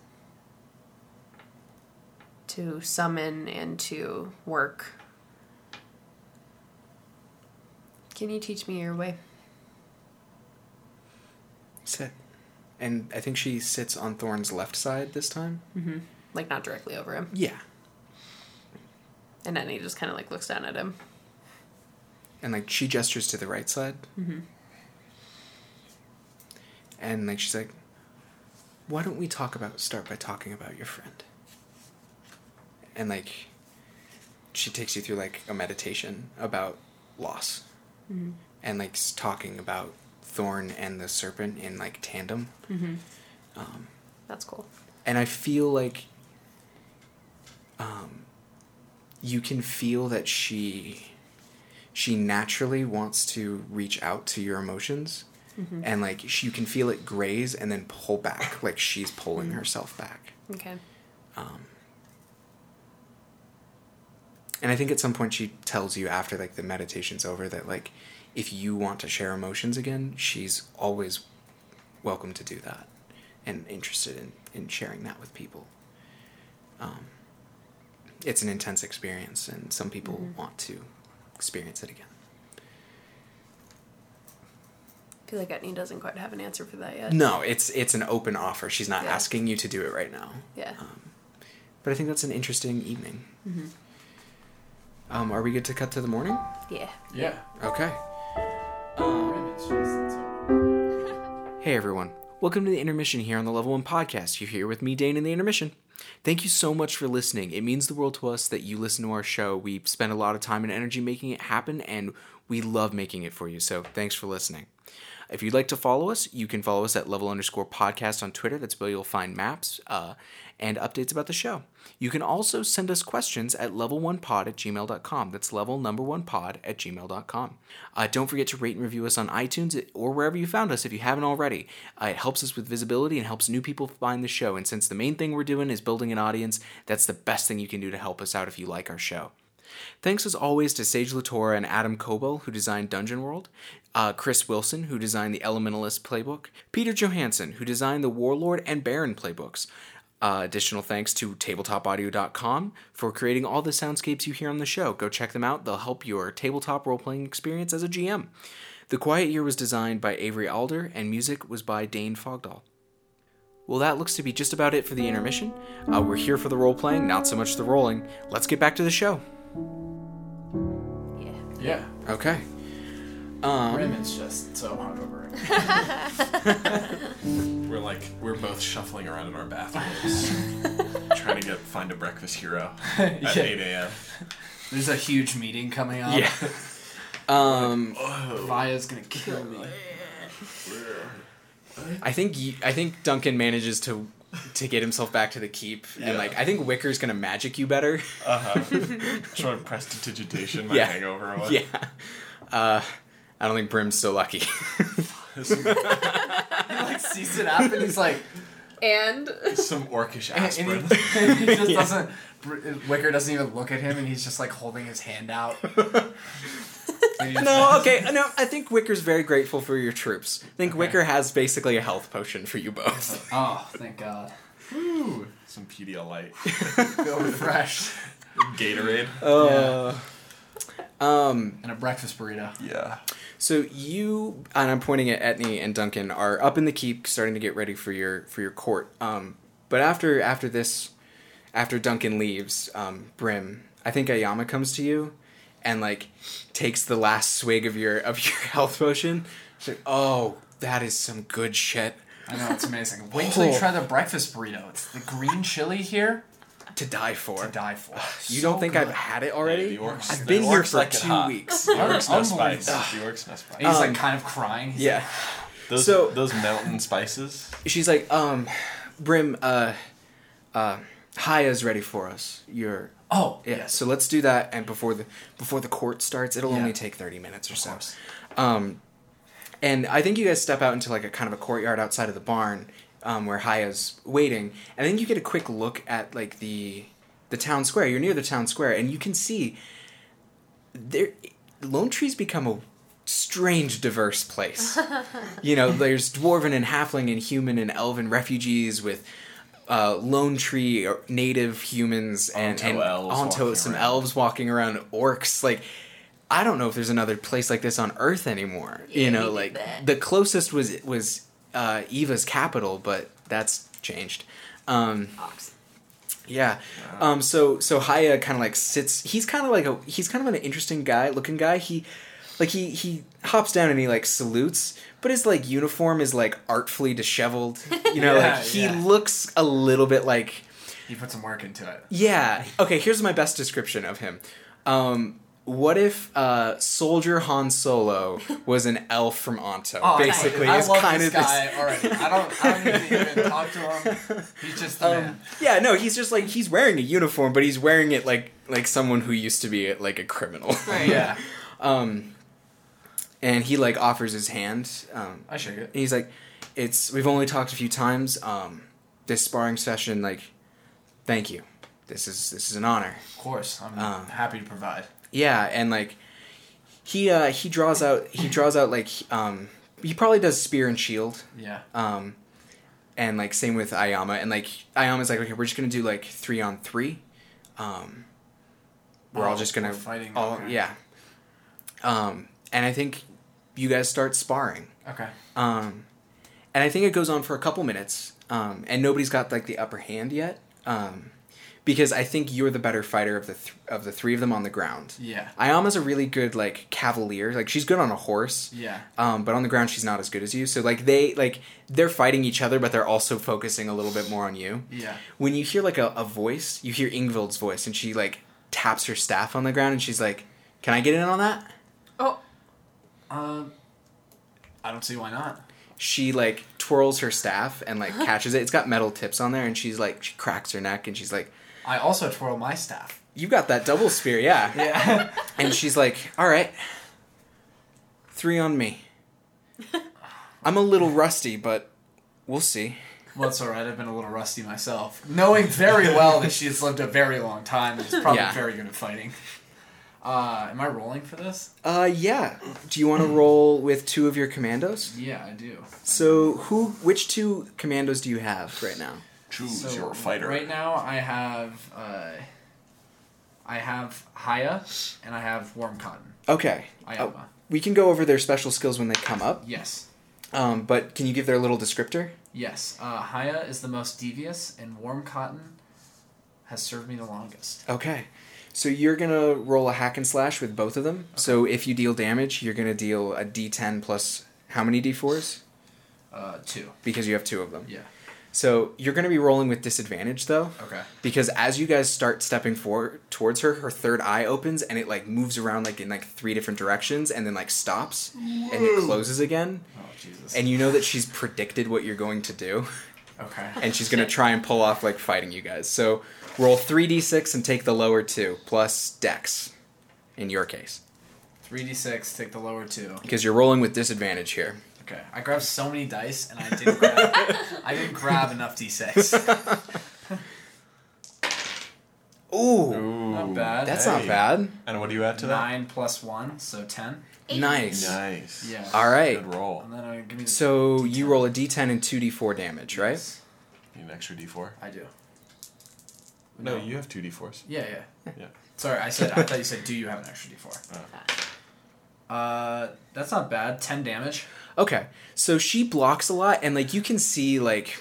to summon and to work. Can you teach me your way?" Sit. And I think she sits on Thorn's left side this time. Mm-hmm. Like not directly over him. Yeah. And then he just kind of like looks down at him. And like she gestures to the right side. Mm-hmm. And like she's like, why don't we talk about start by talking about your friend? And like she takes you through like a meditation about loss. Mm-hmm. And like talking about Thorn and the serpent in like tandem. Mm-hmm. Um, That's cool. and I feel like um, you can feel that she she naturally wants to reach out to your emotions Mm-hmm. and like she, you can feel it graze and then pull back [laughs] like she's pulling Mm. herself back Okay. um, and i think at some point she tells you after like the meditation's over that like if you want to share emotions again, she's always welcome to do that and interested in, in sharing that with people. Um, it's an intense experience, and some people Mhm. want to experience it again. I feel like Etney doesn't quite have an answer for that yet. No, it's it's an open offer. She's not Yeah. asking you to do it right now. Yeah. Um, but I think that's an interesting evening. hmm Um, are we good to cut to the morning? Yeah. Yeah. Okay. Hey everyone, welcome to the intermission here on the Level 1 Podcast. You're here with me, Dane, in the intermission. Thank you so much for listening. It means the world to us that you listen to our show. We spend a lot of time and energy making it happen, and we love making it for you, so thanks for listening. If you'd like to follow us, you can follow us at level underscore podcast on Twitter. That's where you'll find maps uh, and updates about the show. You can also send us questions at level1pod at gmail.com. That's level number one pod at gmail.com. Uh, don't forget to rate and review us on iTunes or wherever you found us if you haven't already. Uh, it helps us with visibility and helps new people find the show. And since the main thing we're doing is building an audience, that's the best thing you can do to help us out if you like our show. Thanks as always to Sage LaTorra and Adam Koebel, who designed Dungeon World, uh, Chris Wilson, who designed the Elementalist playbook, Peter Johansson, who designed the Warlord and Baron playbooks. Uh, additional thanks to tabletopaudio.com for creating all the soundscapes you hear on the show. Go check them out, they'll help your tabletop role playing experience as a GM. The Quiet Year was designed by Avery Alder, and music was by Dane Fogdahl. Well, that looks to be just about it for the intermission. Uh, we're here for the role playing, not so much the rolling. Let's get back to the show. Yeah. Yeah. Okay. Um, Raymond's just so hungover. [laughs] We're like we're both shuffling around in our bathrooms, [laughs] trying to get find a breakfast hero [laughs] at Yeah. 8 a.m. There's a huge meeting coming up. yeah. Um, Oh, Vaya's gonna kill me. I think I think Duncan manages to to get himself back to the keep, Yeah. and like I think Wicker's gonna magic you better. [laughs] uh huh. Trying to prestidigitation my Yeah. hangover away. yeah. Uh, I don't think Brim's so lucky. [laughs] He like sees it up And he's like, And Some orcish and, aspirin. [laughs] and he, he just [laughs] Yeah. doesn't. Wicker doesn't even look at him, and he's just like holding his hand out. [laughs] No, okay, no. I think Wicker's very grateful for your troops. I think Wicker has basically a health potion for you both. Oh, thank God. Woo. Some Pedialyte. Feel refreshed. Gatorade. Uh, um. And a breakfast burrito. Yeah. So you and I'm pointing at Etney and Duncan are up in the keep, starting to get ready for your for your court. Um, but after after this, after Duncan leaves, um, Brim, I think Ayama comes to you, and like takes the last swig of your of your [laughs] health potion. She's like, "Oh, that is some good shit I know it's amazing. Wait till you Oh. try the breakfast burrito. It's the green chili here to die for." to die for. You So don't think good. I've had it already? Yeah, the orcs- I've the been here for like two weeks. The orcs no spice. The orcs no spice. He's Um, like kind of crying. He's Yeah. Those So- those mountain spices. She's like, um, Brim, uh, uh, Haya's ready for us. You're Oh, Yeah, yes. so let's do that, and before the before the court starts, it'll Yeah. only take thirty minutes or Of so. course. Um, and I think you guys step out into like a kind of a courtyard outside of the barn, um, where Haya's waiting, and then you get a quick look at like the the town square. You're near the town square, and you can see there Lone Tree's become a strange, diverse place. [laughs] you know, there's dwarven and halfling and human and elven refugees with uh, lone tree or native humans and, Onto and elves onto some around. elves walking around, orcs. Like, I don't know if there's another place like this on Earth anymore. Yeah, you know, like neither. the closest was was uh, Eva's capital, but that's changed. Um, Ox. yeah. Um. So so Haya kind of like sits. He's kind of like a. He's kind of an interesting guy, looking guy. He, like he he hops down and he like salutes, but his like uniform is like artfully disheveled. [laughs] You know, Yeah, like he yeah. looks a little bit like. He put some work into it. Yeah. Okay. Here's my best description of him. Um. What if uh, Soldier Han Solo was an elf from Onto? Oh, Basically, I it's love kind this of this. guy already. I don't. I don't even, even talk to him. He's just Um, yeah, no, he's just like he's wearing a uniform, but he's wearing it like like someone who used to be like a criminal. Right. [laughs] Yeah, Um, and he like offers his hand. Um, I shake it. he's like, "It's we've only talked a few times. Um, this sparring session, like, thank you. This is this is an honor." Of course, I'm Um, happy to provide. Yeah, and like he uh he draws out he draws out like um he probably does spear and shield Yeah. um and like same with Ayama and like Ayama's like okay we're just gonna do like three on three um we're all Oh, just gonna fighting, all okay. yeah um and I think you guys start sparring Okay. um and I think it goes on for a couple minutes um and nobody's got like the upper hand yet um because I think you're the better fighter of the th- of the three of them on the ground Yeah. Ayama's a really good like cavalier. Like she's good on a horse. Yeah. Um, but on the ground she's not as good as you. So like they like they're fighting each other, but they're also focusing a little bit more on you. Yeah. When you hear like a, a voice, you hear Ingvild's voice, and she like taps her staff on the ground, and she's like, "Can I get in on that?" Oh, Um. I don't see why not. She like twirls her staff and like catches it. It's got metal tips on there, and she's like she cracks her neck, and she's like, I also twirl my staff. "You got that double spear, yeah." [laughs] Yeah. And she's like, "All right, three on me." [laughs] I'm a little rusty, but we'll see. well, it's alright. I've been a little rusty myself, knowing very well that she has lived a very long time and is probably Yeah. very good at fighting. Uh, am I rolling for this? Uh, yeah. Do you want to roll with two of your commandos? Yeah, I do. So, who, which two commandos do you have right now? Choose So, your fighter. Right now, I have uh, I have Haya and I have Warm Cotton. Okay. Uh, we can go over their special skills when they come up. Yes. Um, but can you give their little descriptor? Yes. Uh, Haya is the most devious, and Warm Cotton has served me the longest. Okay. So you're gonna roll a hack and slash with both of them. So if you deal damage, you're gonna deal a D10 plus how many D4s? Uh, two. Because you have two of them. Yeah. So you're gonna be rolling with disadvantage though. Okay. because as you guys start stepping forward towards her her third eye opens and it like moves around like in like three different directions and then like stops and it closes again Oh Jesus. and you know that she's predicted what you're going to do okay. [laughs] and she's going to try and pull off like fighting you guys so roll 3d6 and take the lower two plus dex in your case Three d six. Take the lower two. because you're rolling with disadvantage here Okay. I grabbed so many dice, and I didn't grab. [laughs] I didn't grab enough d six. ooh [laughs] Ooh, Not bad. that's Hey. not bad And what do you add to that? Nine plus one, so ten. nice Nice. Yeah. all right Good roll. And then uh, give me the so you D10. roll a d10 and 2d4 damage right Yes, Need an extra D4. I do. No, you have two D4s. Yeah, yeah. Yeah. Sorry, I said. I thought you said, "Do you have an extra d4?" Oh. [laughs] Uh, that's not bad. Ten damage. Okay so she blocks a lot and like you can see like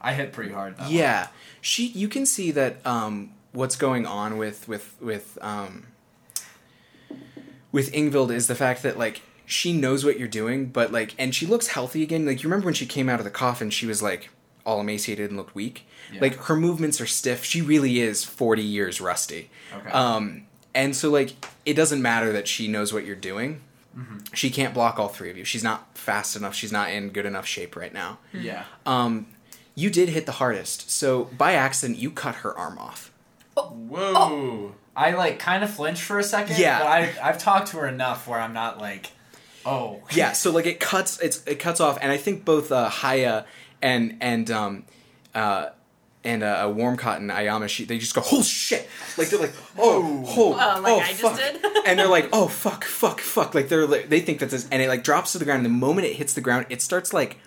I hit pretty hard. Yeah she you can see that um what's going on with with with um with Ingvild is the fact that like she knows what you're doing but like and she looks healthy again like you remember when she came out of the coffin she was like all emaciated and looked weak Yeah. like her movements are stiff she really is 40 years rusty. Okay. um and so like it doesn't matter that she knows what you're doing Mm-hmm. she can't block all three of you she's not fast enough she's not in good enough shape right now yeah. um, you did hit the hardest. So by accident, you cut her arm off. Whoa! I like kind of flinched for a second. Yeah. But I I've talked to her enough where I'm not like, oh. [laughs] Yeah. So like it cuts. It's it cuts off, and I think both uh, Haya and and um, uh, and uh, a warm cotton Ayama, sheet, they just go, oh shit! Like they're like, oh, oh, Oh, like oh, I just fuck. did? [laughs] and they're like, oh fuck, fuck, fuck! Like they're like, they think that this, and it like drops to the ground. And the moment it hits the ground, it starts like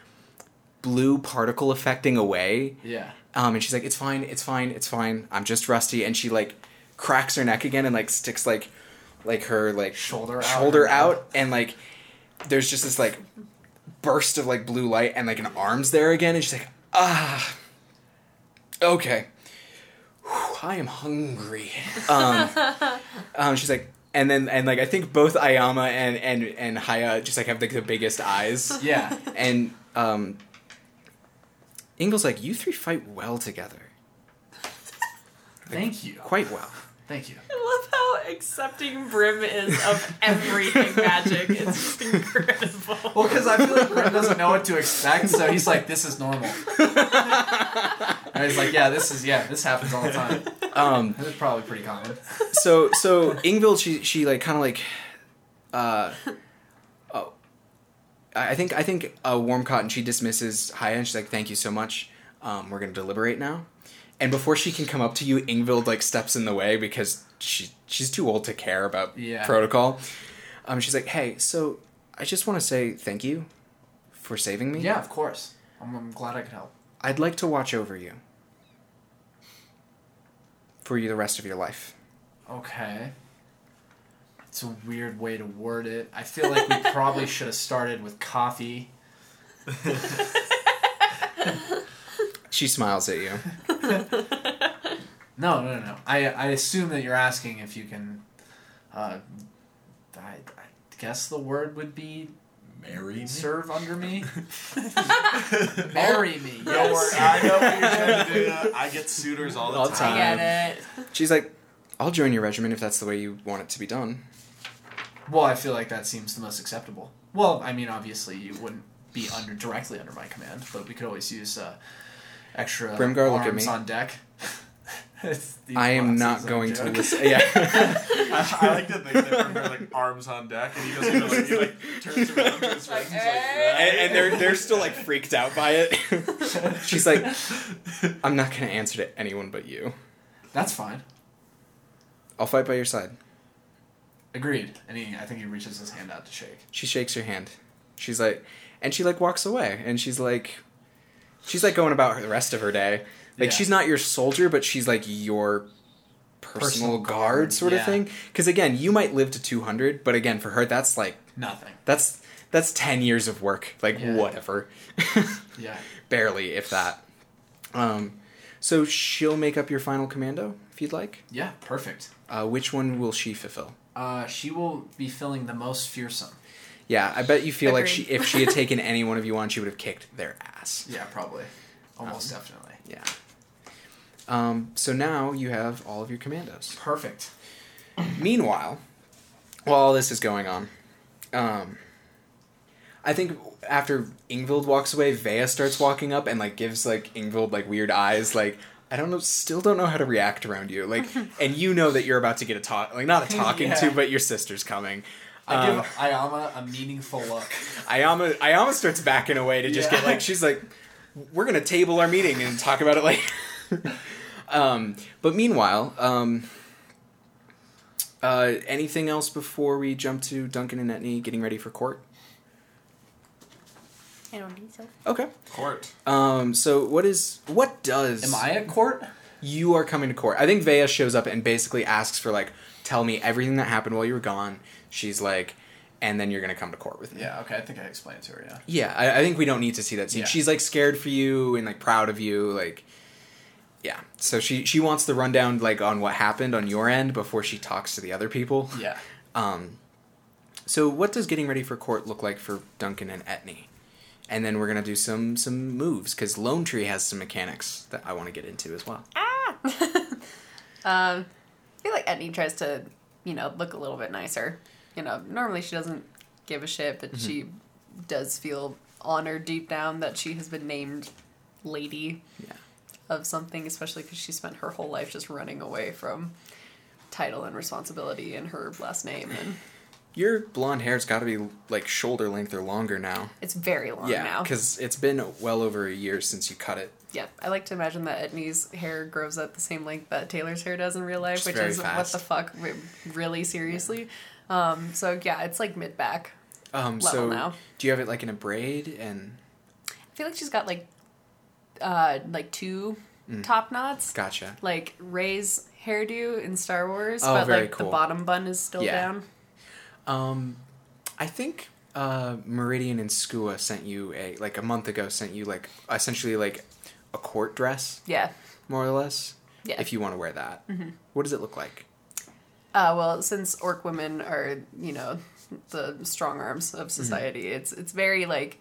blue particle affecting away. Yeah. Um, and she's like, "It's fine, it's fine, it's fine. I'm just rusty." And she like cracks her neck again and like sticks like like her like Shoulder out. shoulder out, and like there's just this like burst of like blue light and like an arm's there again, and she's like, "Ah, okay, Whew, I am hungry." Um, [laughs] um, she's like. And then, and like I think both Ayama and and and Haya just like have like the biggest eyes, Yeah. and um, Ingle's like, "You three fight well together, Thank you. quite well." Thank you. I love how accepting Brim is of everything magic. It's just incredible. Well, because I feel like Brim doesn't know what to expect, so he's like, "This is normal." [laughs] and he's like, "Yeah, this is yeah, this happens all the time. Um, This is probably pretty common." so so Ingvild, she she like kind of like, uh, oh, I I think I think uh, Warm Cotton she dismisses Haya and she's like, "Thank you so much. Um, we're gonna deliberate now." And before she can come up to you, Ingvild like steps in the way because she she's too old to care about Yeah. protocol. Um, she's like, "Hey, so I just want to say thank you for saving me. Yeah, of course. I'm, I'm glad I could help. I'd like to watch over you for you the rest of your life. Okay. It's a weird way to word it. I feel like we probably [laughs] should have started with coffee. [laughs] She smiles at you. [laughs] No, no, no, no. I, I assume that you're asking if you can. Uh, I, I guess the word would be Marry me. serve under me. [laughs] Marry me. Don't worry, Yes. I know what you're trying to do. I get suitors all the All the time. I time. get it. She's like, I'll join your regiment if that's the way you want it to be done. Well, I feel like that seems the most acceptable. Well, I mean, obviously you wouldn't be under directly under my command, but we could always use uh, extra Brimgar, look at arms me. on deck. [laughs] I am not are a going to joke. listen. Yeah. [laughs] I, I like to think that from her like arms on deck, and he goes, you know, like, he like turns around to his friends, and he's like, and, and they're they're still like freaked out by it. [laughs] She's like, I'm not gonna answer to anyone but you. That's fine. I'll fight by your side. Agreed. And he, I think he reaches his hand out to shake. She shakes her hand. She's like, and she like walks away, and she's like, she's like going about her, the rest of her day. Like Yeah. she's not your soldier, but she's like your personal, Personal guard, guard, sort of thing. Because again, you might live to two hundred, but again, for her, that's like Nothing. that's that's ten years of work. Like Yeah. whatever. [laughs] Yeah. barely if that um so she'll make up your final commando if you'd like Yeah. Perfect. uh, which one will she fulfill Uh, she will be filling the most fearsome. Yeah i bet you feel like she, if she had taken any one of you on she would have kicked their ass Yeah, probably. Almost Um, definitely. yeah um so now you have all of your commandos Perfect. meanwhile while all this is going on um I think after Ingvild walks away, Vea starts walking up and like gives like Ingvild like weird eyes, like I don't know, still don't know how to react around you, like, [laughs] and you know that you're about to get a talk, like not a talking [laughs] Yeah. to, but your sister's coming. I Um, give Ayama a meaningful look. Ayama, Ayama starts backing away to just Yeah. get like she's like, we're gonna table our meeting and talk about it later. [laughs] um, but meanwhile, um, uh, anything else before we jump to Duncan and Etney getting ready for court? I don't think so. Okay. Court. Um, so what is what does Am I at court? you are coming to court? I think Vea shows up and basically asks for like, tell me everything that happened while you were gone. She's like, and then you're gonna come to court with me. Yeah. Okay. I think I explained it to her. Yeah. Yeah, I, I think we don't need to see that scene. Yeah. She's like scared for you and like proud of you, like yeah. So she she wants the rundown like on what happened on your end before she talks to the other people. Yeah. [laughs] Um, so what does getting ready for court look like for Duncan and Etney? And then we're gonna do some some moves because Lone Tree has some mechanics that I want to get into as well. Ah. [laughs] um, I feel like Etney tries to, you know, look a little bit nicer. You know, normally she doesn't give a shit, but she mm-hmm. does feel honored deep down that she has been named lady Yeah. of something, especially because she spent her whole life just running away from title and responsibility and her last name, and [sighs] Your blonde hair's got to be like shoulder length or longer now. it's very long yeah, now. because it's been well over a year since you cut it. Yeah, I like to imagine that Etney's hair grows at the same length that Taylor's hair does in real life, Just which is fast. what the fuck, really seriously. Um, so yeah, it's like mid back. Um, Level so now. do you have it like in a braid and I feel like she's got like, uh, like two Mm. top knots, gotcha? like Rey's hairdo in Star Wars, Oh, but like cool. the bottom bun is still Yeah. down. Um, I think uh, Meridian and Skua sent you a like a month ago sent you like essentially like a court dress, Yeah, more or less. yeah. If you want to wear that, Mm-hmm. what does it look like? Uh, well, since orc women are, you know, the strong arms Mm-hmm. of society, it's it's very like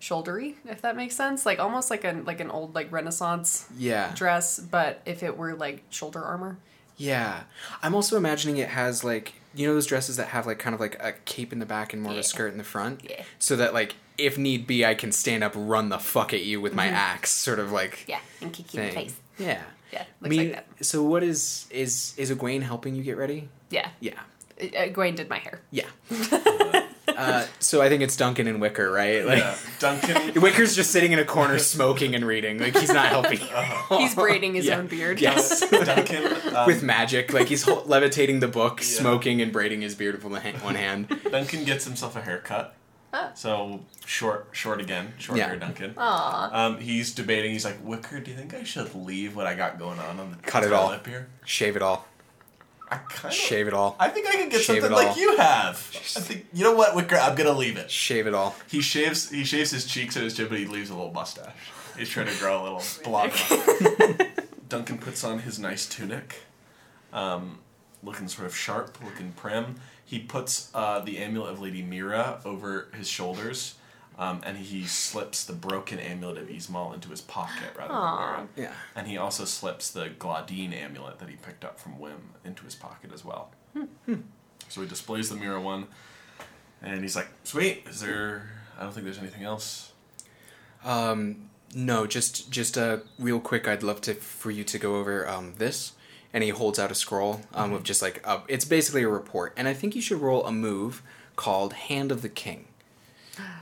shouldery, if that makes sense. Like almost like an like an old like Renaissance Yeah, dress, but if it were like shoulder armor. yeah. I'm also imagining it has like you know those dresses that have like kind of like a cape in the back and more of a skirt in the front, Yeah. so that like if need be, I can stand up, run the fuck at you with my axe, sort of like Mm-hmm. Yeah, and kick you in the face. Yeah. Yeah, I looks mean, like that. so what is is is Egwene helping you get ready? Yeah, Yeah. Gwaine did my hair. Yeah. [laughs] Uh, so I think it's Duncan and Wicker, right? Like yeah, Duncan. [laughs] Wicker's just sitting in a corner smoking and reading. Like he's not helping. [laughs] He's braiding his Yeah. own beard. Yes. Duncan um, With magic, like he's levitating the book, Yeah. smoking and braiding his beard with one hand. Duncan gets himself a haircut. Ah. So short, short again, short Yeah. hair Duncan. Aw. Um, he's debating. He's like, Wicker, do you think I should leave what I got going on on the Cut it all. lip here? Shave it all. I kind of. Shave it all. I think I can get Shave something it like you have. I think you know what, Wicker. I'm gonna leave it. Shave it all. He shaves. He shaves his cheeks and his chin, but he leaves a little mustache. He's trying to grow a little [laughs] blonde. Duncan puts on his nice tunic, um, looking sort of sharp, looking prim. He puts uh, the amulet of Lady Mira over his shoulders, um, and he slips the broken amulet of Ismal into his pocket rather than wear it. Yeah. And he also slips the Glaudine amulet that he picked up from Wim into his pocket as well. So he displays the Mira one, and he's like, "Sweet, is there? I don't think there's anything else." Um, no, just just uh, real quick. I'd love to for you to go over um, this. And he holds out a scroll um, of just like uh, it's basically a report. And I think you should roll a move called Hand of the King.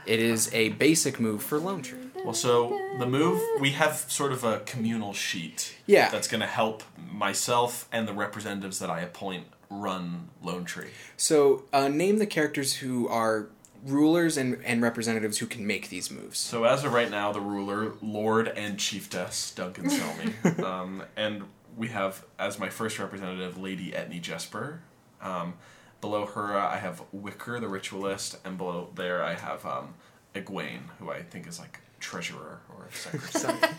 It is a basic move for Lone Tree. Well, so the move we have sort of a communal sheet. Yeah. That's going to help myself and the representatives that I appoint run Lone Tree. So uh, name the characters who are rulers and, and representatives who can make these moves. So as of right now, the ruler, Lord and Chiefess Duncan Selmy, [laughs] um, and we have as my first representative Lady Etney Jesper. Um, below her, I have Wicker, the ritualist, and below there I have um, Egwene, who I think is like treasurer or secretary. [laughs]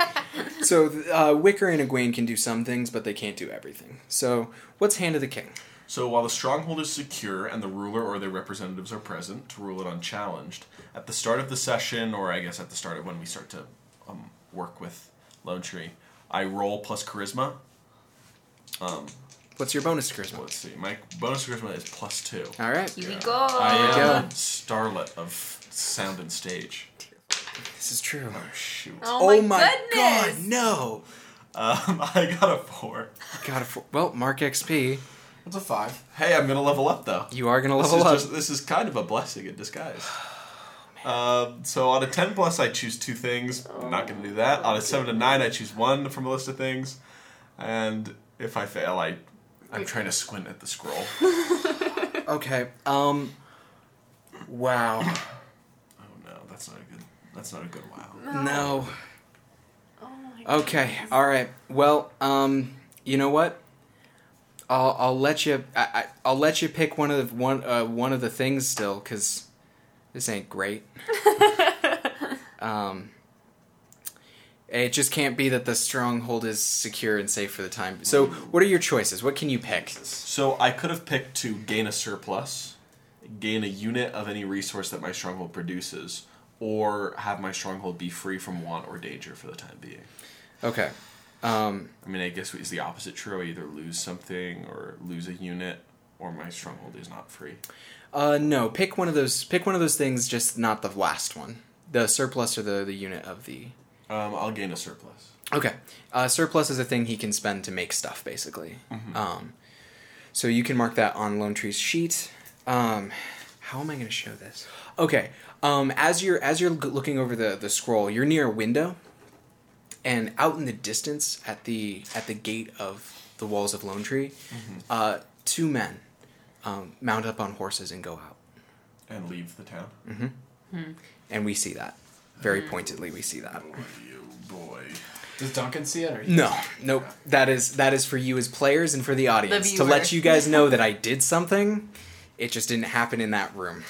So uh, Wicker and Egwene can do some things, but they can't do everything. So what's Hand of the King? So while the stronghold is secure and the ruler or their representatives are present to rule it unchallenged, at the start of the session, or I guess at the start of when we start to um, work with Lone Tree, I roll plus charisma. Um, What's your bonus to charisma? let's see, my bonus charisma is plus two. All right. Here we go. I am go. a starlet of sound and stage. This is true. Oh shoot! Oh my, goodness. god, no! Um, [laughs] I got a four. God, if- well, mark XP. What's a five? Hey, I'm gonna level up though. You are gonna This level is, up. just, this is kind of a blessing in disguise. Um, so on a ten plus, I choose two things. I'm not going to do that. On a seven to nine, I choose one from a list of things, and if I fail, I I'm trying to squint at the scroll. [laughs] Okay. Um. Wow. Oh no, that's not a good. That's not a good wow. No. Oh my Okay. All right. Well, um, you know what? I'll I'll let you I, I I'll let you pick one of the one uh one of the things still because this ain't great. [laughs] um. It just can't be that the stronghold is secure and safe for the time. So, what are your choices? What can you pick? So I could have picked to gain a surplus, gain a unit of any resource that my stronghold produces, or have my stronghold be free from want or danger for the time being. Okay. Um, I mean, I guess it's the opposite true. I either lose something or lose a unit, or my stronghold is not free. uh, no, pick one of those. Pick one of those things. Just not the last one. The surplus or the the unit of the. Um, I'll gain a surplus. Okay. Uh, surplus is a thing he can spend to make stuff, basically. Um, so you can mark that on Lone Tree's sheet. Um, how am I going to show this? Okay. Um, as you're as you're looking over the the scroll, you're near a window, and out in the distance, at the at the gate of the walls of Lone Tree, uh, two men um, mount up on horses and go out, And leave the town. and we see that very pointedly. We see that. You boy. Does Duncan see it? Or No, nope. That is that is for you as players and for the audience to let you guys know that I did something. It just didn't happen in that room.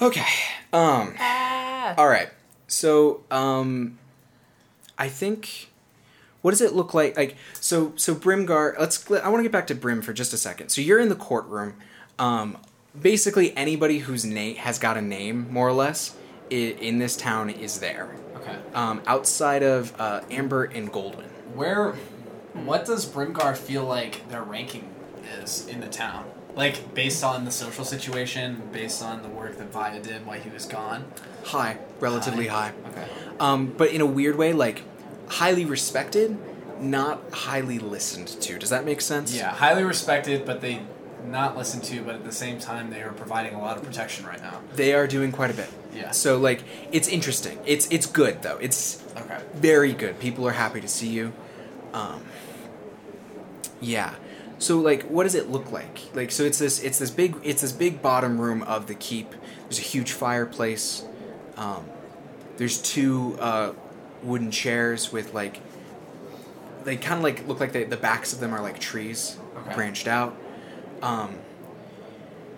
Okay. Um. Ah. All right. So um, I think. What does it look like? Like so. So Brimgar. Let's. I want to get back to Brim for just a second. So you're in the courtroom. Um, basically anybody whose name has got a name, more or less, i- in this town is there. Okay. Um, outside of uh, Amber and Goldwyn. Where, what does Brimgar feel like their ranking is in the town? Like based on the social situation, based on the work that Vaya did while he was gone. High, relatively high. Okay. Um, but in a weird way, like highly respected, not highly listened to. Does that make sense? Yeah, highly respected, but they not listened to, but at the same time, they are providing a lot of protection right now. They are doing quite a bit. Yeah. So like, it's interesting. It's it's good though. It's Okay. very good. People are happy to see you. Um, yeah. So like, what does it look like? Like, so it's this it's this big it's this big bottom room of the keep. There's a huge fireplace. Um, there's two uh, wooden chairs with like they kind of like look like they, the backs of them are like trees Okay. branched out. Um,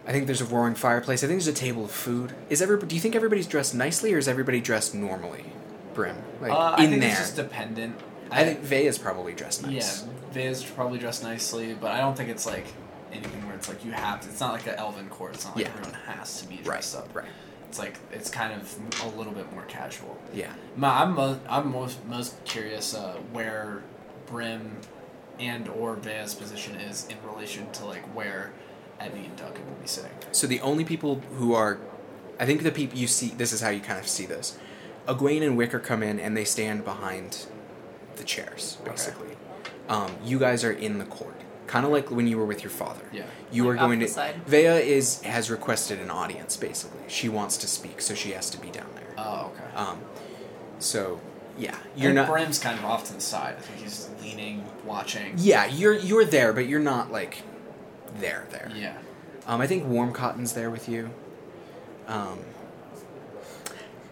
I think there's a roaring fireplace. I think there's a table of food. Is everybody? Do you think everybody's dressed nicely, or is everybody dressed normally? Brim, like uh, I in think there. it's just dependent. I think Vay is probably dressed nice. Yeah, Vay is probably dressed nicely, but I don't think it's like anything where it's like you have to. It's not like an elven court. It's not like Yeah. everyone has to be Right. dressed up. Right. It's like it's kind of a little bit more casual. Yeah. Ma- I'm mo- I'm most most curious uh, where Brim and or Vea's position is in relation to like where Eddie and Duncan will be sitting. So the only people who are, I think the people you see. This is how you kind of see this. Egwene and Wicker come in and they stand behind the chairs, Okay. basically. Um, you guys are in the court, kind of like when you were with your father. Yeah. You Like are going to. the side. Vea is has requested an audience. Basically, she wants to speak, so she has to be down there. Oh, okay. Um, so yeah, You're you're not. Brim's kind of off to the side. I think he's leaning, watching. Yeah, you're you're there, but you're not like there there. Yeah. Um, I think Warm Cotton's there with you. Um,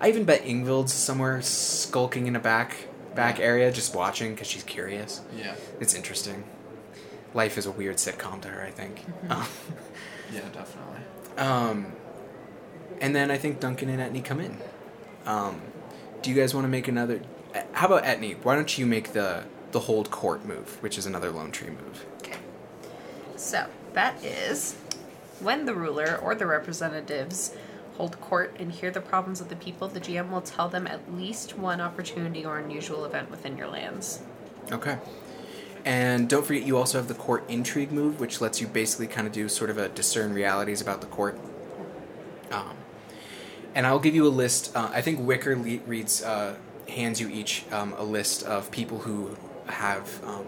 I even bet Ingvild's somewhere skulking in a back back Yeah. area, just watching because she's curious. Yeah. It's interesting. Life is a weird sitcom to her, I think. Yeah, definitely. Um, and then I think Duncan and Etney come in. Um, do you guys want to make another? How about Etney? Why don't you make the the hold court move, which is another lone tree move? Okay. So that is when the ruler or the representatives hold court and hear the problems of the people, the GM will tell them at least one opportunity or unusual event within your lands. Okay. And don't forget, you also have the court intrigue move, which lets you basically kind of do sort of a discern realities about the court. Um, and I'll give you a list. Uh, I think Wicker le- reads, uh, hands you each um, a list of people who have um,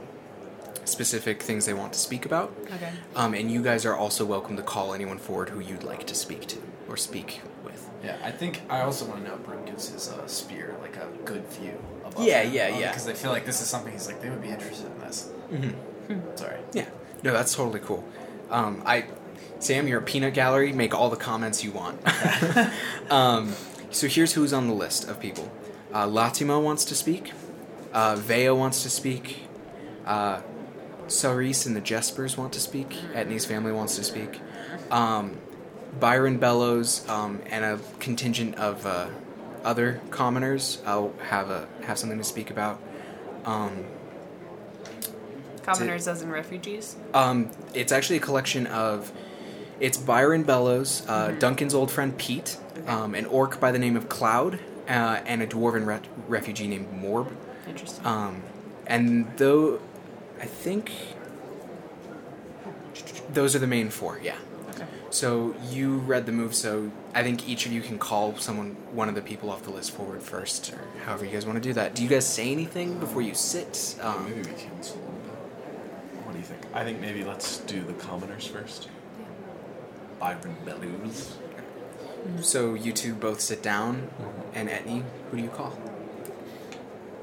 specific things they want to speak about. Okay. Um, and you guys are also welcome to call anyone forward who you'd like to speak to or speak with. Yeah, I think I also want to know if Brim gives his uh, spear like a good view. Above Yeah, him, yeah, uh, yeah. Because I feel like this is something he's like they would be interested in this. Mm-hmm. Sorry. Yeah. No, that's totally cool. Um, I, Sam, you're a peanut gallery. Make all the comments you want. [laughs] um, so here's who's on the list of people. Uh, Latimo wants to speak. Uh, Vea wants to speak. Uh, Cerise and the Jespers want to speak. Etney's family wants to speak. Um, Byron Bellows um, and a contingent of uh, other commoners uh, have a have something to speak about. Um, Commoners as in refugees. um, it's actually a collection of. It's Byron Bellows, uh, Duncan's old friend Pete, um, an orc by the name of Cloud, uh, and a dwarven re- refugee named Morb. Interesting. Um, and though, I think those are the main four. Yeah. okay. So you read the move, so I think each of you can call someone, one of the people off the list forward first, or however you guys want to do that. Do you guys say anything before you sit? maybe Um, we cancel them. What do you think? I think maybe let's do the commoners first. Byron Bellows. So you two both sit down, and Etney, who do you call?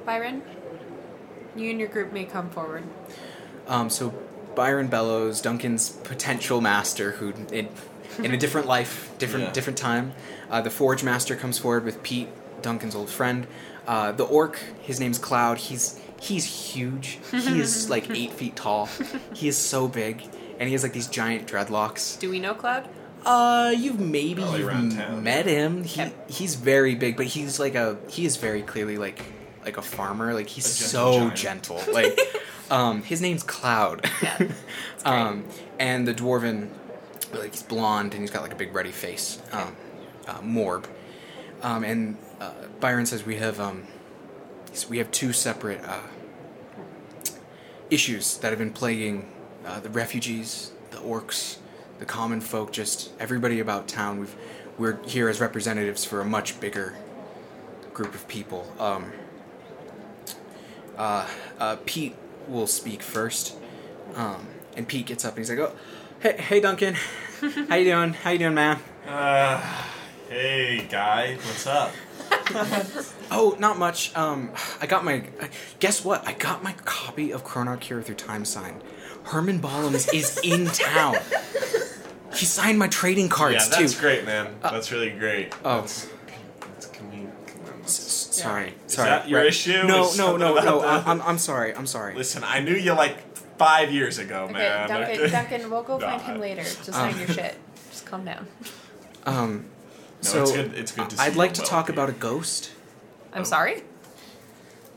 Byron, you and your group may come forward. Um, so Byron Bellows, Duncan's potential master, who in, in a different life, different Yeah. different time. Uh, the Forge Master comes forward with Pete, Duncan's old friend. Uh, the Orc, his name's Cloud. He's he's huge. He is [laughs] like eight feet tall. He is so big, and he has like these giant dreadlocks. Do we know Cloud? Uh, you've maybe Probably you've town. met him. He he's very big, but he's like a he is very clearly like like a farmer. Like he's A so gentle gentle. Like [laughs] um, his name's Cloud. Yeah, [laughs] um, and the dwarven, like he's blonde and he's got like a big ruddy face. Um, uh, Morb. Um, and uh, Byron says we have um, we have two separate uh, issues that have been plaguing uh, the refugees, the orcs, the common folk, just everybody about town. We've we're here as representatives for a much bigger group of people. Um, uh, uh, Pete will speak first, um, and Pete gets up and he's like, "Oh, Hey, hey, Duncan. [laughs] How you doing? How you doing, man? Uh, hey, guy, what's up? [laughs] Oh, not much. Um, I got my. Uh, guess what? I got my copy of Chrono Cure through Time Sign. Herman Bollums is in town. [laughs] He signed my trading cards too. yeah, that's too. great, man. That's really great. oh. That's, that's convenient. S- Sorry, Is sorry. that your Right. issue? No, Is no, no, no. about I'm, I'm, I'm sorry. I'm sorry. Listen, I knew you like five years ago, Okay, man. [laughs] Duncan, Duncan, we'll go find him [laughs] later. Just Um, sign your shit. Just calm down. Um, No, so it's good. It's good to see I'd like to well, talk Pete. about a ghost. I'm Oh. sorry.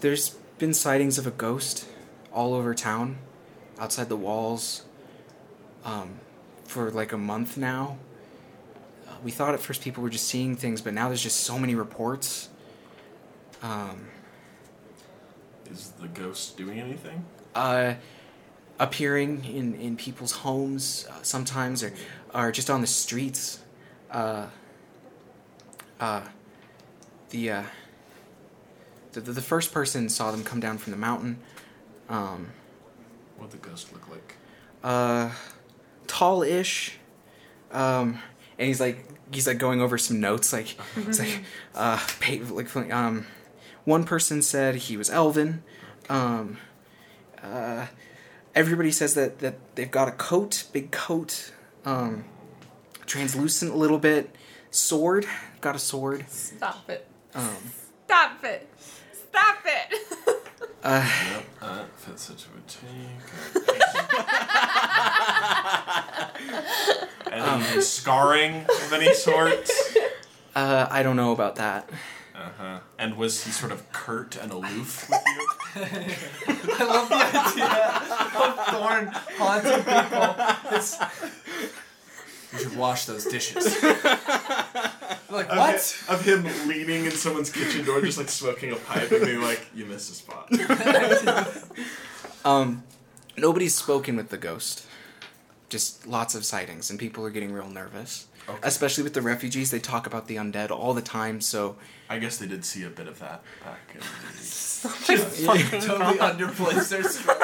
There's been sightings of a ghost all over town, outside the walls, um, for like a month now. Uh, we thought at first people were just seeing things, but now there's just so many reports. Um, Is the ghost doing anything? uh, appearing in, in people's homes uh, sometimes, or, or just on the streets. Uh, uh, the, uh, the, the first person saw them come down from the mountain. Um, What the ghost look like? uh, tall-ish, um, and he's like he's like going over some notes. Like it's like uh, pay, like um, one person said he was Elvin. Um, uh, everybody says that that they've got a coat, big coat, um, translucent a little bit, sword, got a sword. Stop it. Um, Stop it. Stop it. uh, Yep. Uh, fit such a boutique. [laughs] Any [laughs] scarring of any sort? uh, I don't know about that. Uh huh. And was he sort of curt and aloof with [laughs] you? I love the idea of Thorn haunting people. It's, you should wash those dishes. like Of what? hi- Of him leaning in someone's kitchen door, just like smoking a pipe, and being like, "You missed a spot." [laughs] Um, nobody's spoken with the ghost. Just lots of sightings, and people are getting real nervous. Okay. Especially with the refugees, they talk about the undead all the time. So I guess they did see a bit of that back in the. [laughs] totally underplays their [laughs] strength.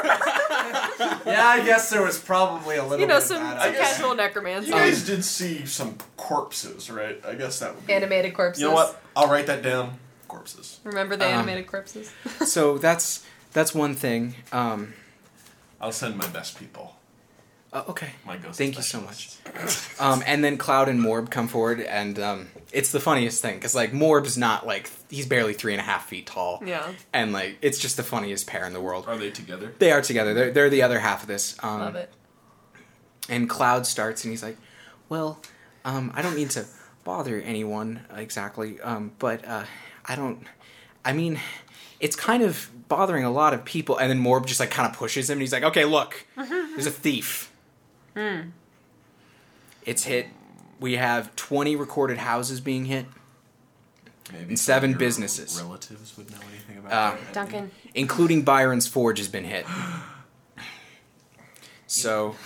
yeah, I guess there was probably a little you know, bit some, of some that. casual necromancy. You guys did see some corpses, right? I guess that would be. Animated corpses. You know what? I'll write that down. Corpses. Remember the Um, animated corpses? so that's that's one thing. Um, I'll send my best people. Uh, okay. My ghost. Thank you so much. Um, and then Cloud and Morb come forward, and um, it's the funniest thing because like Morb's not like he's barely three and a half feet tall, Yeah. and like it's just the funniest pair in the world. Are they together? They are together. They're they're the other half of this. Um, Love it. And Cloud starts, and he's like, "Well, um, I don't mean to bother anyone exactly, um, but uh, I don't. I mean, it's kind of bothering a lot of people." And then Morb just like kind of pushes him, and he's like, "Okay, look, there's a thief. It's hit. We have twenty recorded houses being hit, Maybe And seven your businesses. Relatives would know anything about Uh, that. Duncan. including Byron's forge has been hit. [gasps] So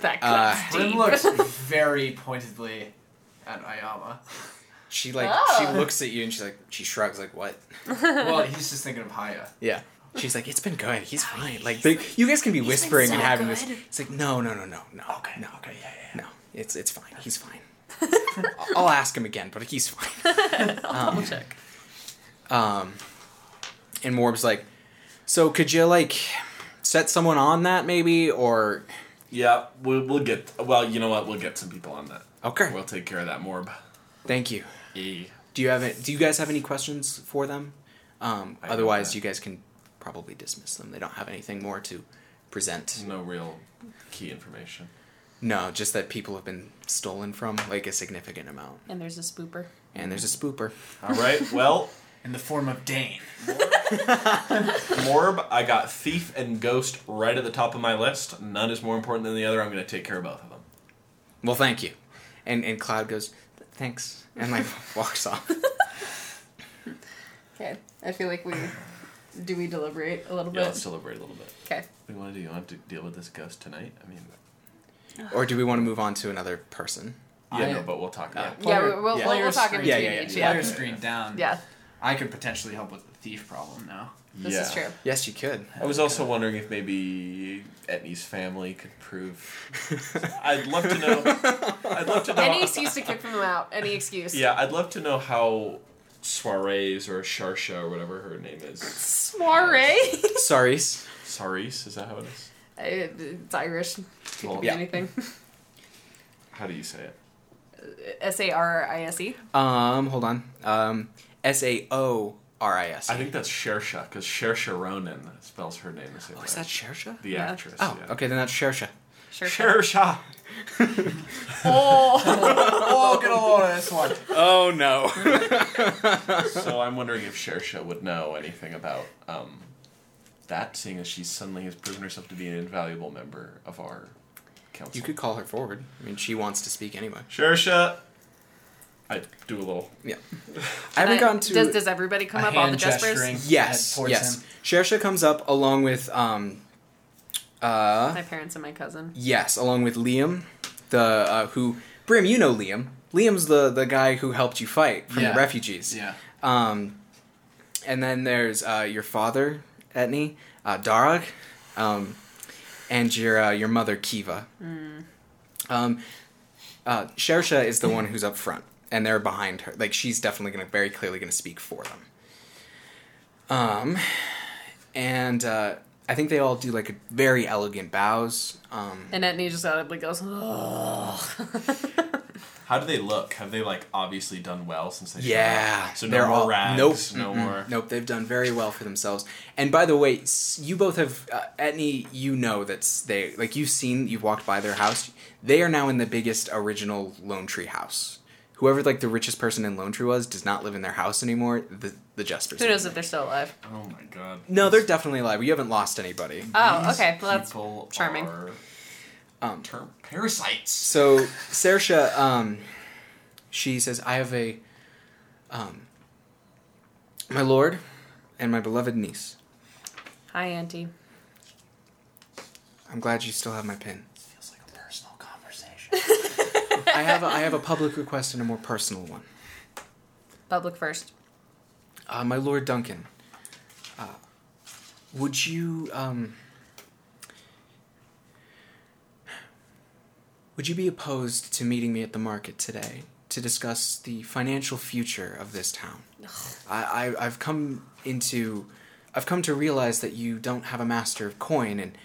That Uh, cuts Bryn deep. looks [laughs] very pointedly at Ayama. she like Oh. she looks at you, and she's like she shrugs like what? [laughs] Well, he's just thinking of Haya. Yeah. She's like, it's been good. He's fine. Like, they, you guys can be whispering and so having this. It's like, no, no, no, no, no. Okay, no, okay, yeah, yeah. no. It's it's fine. He's fine. [laughs] I'll- I'll ask him again, but he's fine. [laughs] I'll double check. Um, and Morb's like, so could you like set someone on that maybe, or Yeah, we'll, we'll get. Well, you know what? We'll get some people on that. okay? We'll take care of that, Morb. Thank you. E. Do you have it? Do you guys have any questions for them? Um, otherwise, you guys can probably dismiss them. They don't have anything more to present. No real key information. No, just that people have been stolen from, like a significant amount. And there's a spooper. And there's a spooper. All right. Well, In the form of Dane. Morb, I got thief and ghost right at the top of my list. None is more important than the other. I'm going to take care of both of them. Well, thank you. And and Cloud goes, thanks, and like [laughs] walks off. [laughs] Okay. I feel like we. Do we deliberate a little Yeah, bit? let's celebrate a little bit. Okay. What do you want to do? You want to deal with this ghost tonight? I mean, Or do we want to move on to another person? yeah, I- no, but we'll talk about it. Yeah, we'll, we'll, yeah. we'll, player talk in screen. between Yeah, yeah, each. yeah. Player Yeah. screen down. Yeah. I could potentially help with the thief problem now. This yeah. is true. Yes, you could. I was also wondering if maybe Etney's family could prove. [laughs] I'd love to know. I'd love to know. Any excuse to kick them out. Any excuse. Yeah, I'd love to know how soirees or Sharsha or whatever her name is. Soiree. Sorry. [laughs] Saris, is that how it is? it's Irish. Could Well, be yeah. anything. [laughs] How do you say it? S A R I S E. Um, hold on. Um, S A O R I S. I think that's Shersha because Saoirse Ronan spells her name the same Oh, way. is that Shersha? the Yeah. actress? Oh, yeah. okay, then that's Shersha. Sure. Shersha. [laughs] Oh. [laughs] oh, get a load of this one. Oh no. so I'm wondering if Shersha would know anything about um, that, seeing as she suddenly has proven herself to be an invaluable member of our council. you could call her forward. I mean, she wants to speak anyway. Shersha. I do a little. Yeah. I haven't gone to. Does, does everybody come up? All the hand Jaspers? gesturing. yes, yes. him. Shersha comes up along with um, uh, My parents and my cousin. yes, along with Liam, the uh, who Brim, you know Liam. Liam's the the guy who helped you fight from Yeah. the refugees. Yeah. Um, and then there's uh, your father, Etney, uh, Darag, um, and your uh, your mother, Kiva. Um, uh, Shersha is the one who's up front, and they're behind her. Like she's definitely gonna very clearly gonna speak for them. Um, and uh, I think they all do like a very elegant bows. Um, And Etney just audibly goes, oh. [laughs] How do they look? Have they like obviously done well since they? Yeah, up? So no they're more all- rags. nope, No more. Nope, they've done very well for themselves. And by the way, you both have uh, Etney. You know that's they like you've seen you've walked by their house. They are now in the biggest original Lone Tree house. Whoever like the richest person in Lone Tree was does not live in their house anymore. The the Jespers. Who knows in if they're still alive? Oh my god. No, they're definitely alive. You haven't lost anybody. Oh, These okay. Well, that's people charming. Are Um, term parasites. So Sersha, um, she says, "I have a, um, my lord, and my beloved niece. Hi, Auntie. I'm glad you still have my pin. Feels like a personal conversation. I have a, I have a public request and a more personal one. Public first. Uh, my Lord Duncan, uh, would you um, would you be opposed to meeting me at the market today to discuss the financial future of this town? I, I I've come into I've come to realize that you don't have a master of coin and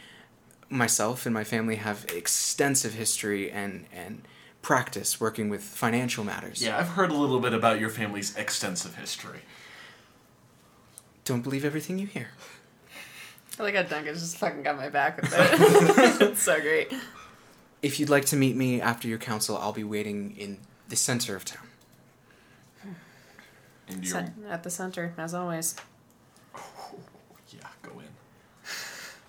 myself and my family have extensive history and and practice working with financial matters. Yeah, I've heard a little bit about your family's extensive history. Don't believe everything you hear. I like how Duncan just fucking got my back with it. [laughs] it's so great. If you'd like to meet me after your council, I'll be waiting in the center of town. And your Cent- at the center, as always. Oh, yeah, go in.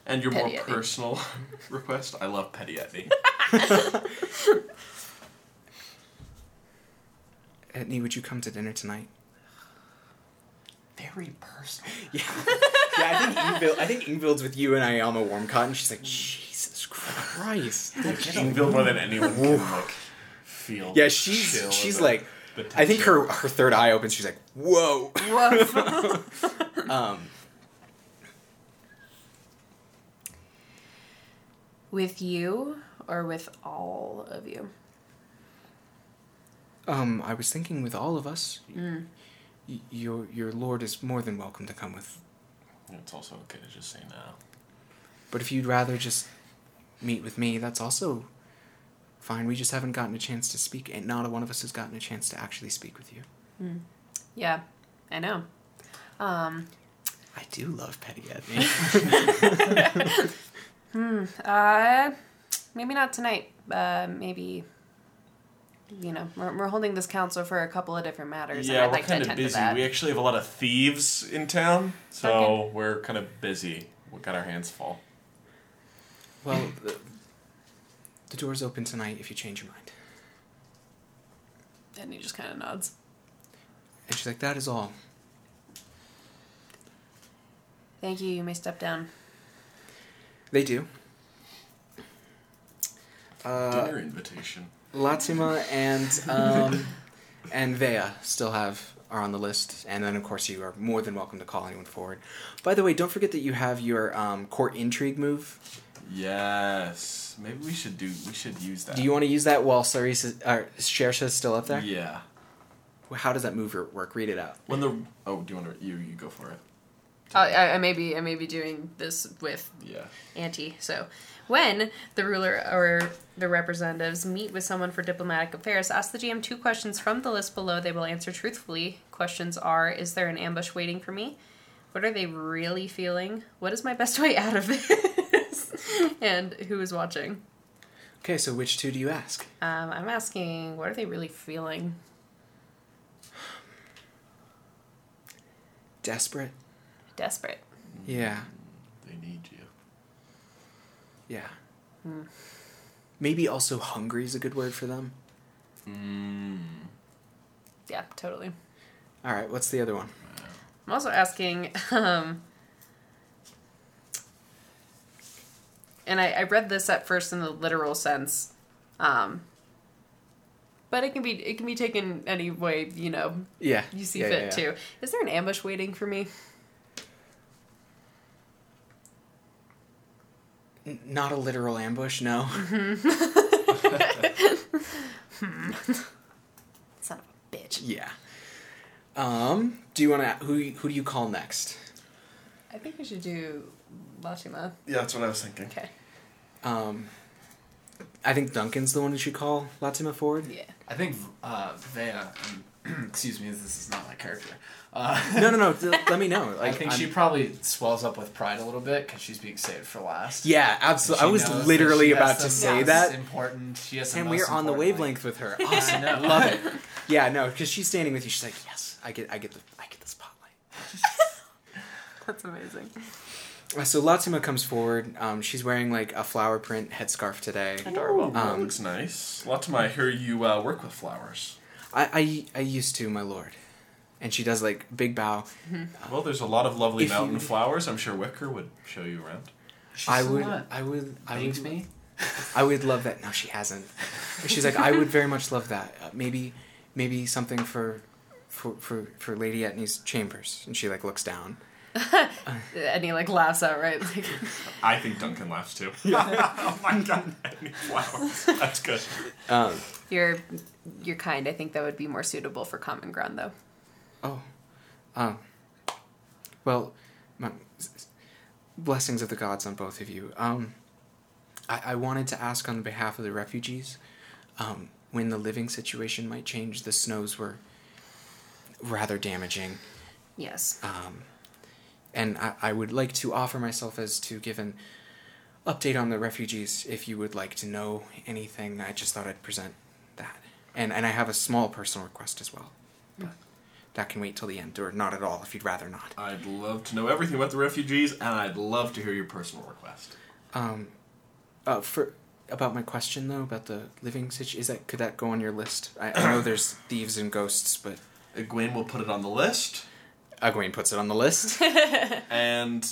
And your Petty more Etney. personal [laughs] request. I love petty Etney. [laughs] Etney, would you come to dinner tonight? Very personal. [laughs] Yeah. yeah, I think Ingvild, I think Ingvild's with you and Ayama Warmcott, and she's like, Jesus Christ. Ingvild more than anyone can like feel. Yeah, the she's she's of like the I think her her third eye opens, she's like, Whoa. Woof. [laughs] Um with you or with all of you? Um I was thinking with all of us. y- Your your lord is more than welcome to come with. It's also okay to just say no. But if you'd rather just meet with me, that's also fine. We just haven't gotten a chance to speak, and not a one of us has gotten a chance to actually speak with you. Yeah, I know. Um, I do love Petty Etney. [laughs] [laughs] uh, maybe not tonight. Uh, maybe, you know, we're, we're holding this council for a couple of different matters. and Yeah, I'd we're like to kind of busy. We actually have a lot of thieves in town, so Okay. we're kind of busy. We got our hands full. well, the, the door's open tonight if you change your mind. And he just kind of nods. And she's like, that is all. Thank you. You may step down. They do. Uh, Dinner invitation. Latima and um, [laughs] and Vea still have are on the list, and then of course you are more than welcome to call anyone forward. By the way, don't forget that you have your um, court intrigue move. Yes. Maybe we should do. We should use that. Do you want to use that while Sarisa, uh, Shersha is still up there? Yeah. How does that move your work? Read it out. When the oh, do you want to you you go for it? Uh, I, I may be I may be doing this with Yeah. Auntie. So, when the ruler or the representatives meet with someone for diplomatic affairs, ask the GM two questions from the list below. They will answer truthfully. Questions are: Is there an ambush waiting for me? What are they really feeling? What is my best way out of this? [laughs] and who is watching? Okay, so which two do you ask? Um, I'm asking, what are they really feeling? Desperate. Desperate. Yeah. They need you. Yeah. Maybe also hungry is a good word for them. Mm. Yeah, totally. All right, what's the other one? I'm also asking, [laughs] um, and I, I read this at first in the literal sense, um, but it can be it can be taken any way you know Yeah. you see yeah, fit yeah, yeah. too. Is there an ambush waiting for me? Not a literal ambush, no. [laughs] [laughs] Son of a bitch. yeah. Um, do you want to who who do you call next? I think we should do Latima. Yeah, that's what I was thinking. Okay. Um, I think Duncan's the one who should call Latima Ford. Yeah. I think uh, Vea, um, [clears throat] excuse me, this is not my character. Uh, No, no, no. let me know. [laughs] Like, I think I'm- she probably swells up with pride a little bit because she's being saved for last. Yeah, absolutely. I was literally about to say most that, Important. She has and we're on the important wavelength with her. [laughs] Awesome, know. love it. [laughs] Yeah, no, because she's standing with you. She's like, yes, I get, I get the, I get the spotlight. That's amazing. Uh, So Latima comes forward. Um, she's wearing like a flower print headscarf today. Adorable. that Um, looks nice. Latima, I hear you uh, work with flowers. I, I, I used to, my lord. And she does like big bow. Well, there's a lot of lovely If mountain you- flowers. I'm sure Wicker would show you around. I would, I would, I thanks would, me. I would love that. No, she hasn't. She's like, I would very much love that. Uh, maybe, maybe something for, for, for, for Lady Etney's chambers. And she like looks down. [laughs] And he like laughs outright, like I think Duncan laughs too. [laughs] oh [laughs] my god, any flowers. That's good. Um, you're you're kind. I think that would be more suitable for common ground, though. oh, um, well, my, blessings of the gods on both of you. Um, I, I wanted to ask on behalf of the refugees, um, when the living situation might change. The snows were rather damaging. Yes. Um, and I, I would like to offer myself as to give an update on the refugees if you would like to know anything. I just thought I'd present that. And, and I have a small personal request as well. But that can wait till the end, or not at all if you'd rather not. I'd love to know everything about the refugees, and I'd love to hear your personal request. Um, uh, for about my question though about the living situation, is that could that go on your list? I, I know there's thieves and ghosts, but Egwene will put it on the list, Egwene puts it on the list. [laughs] and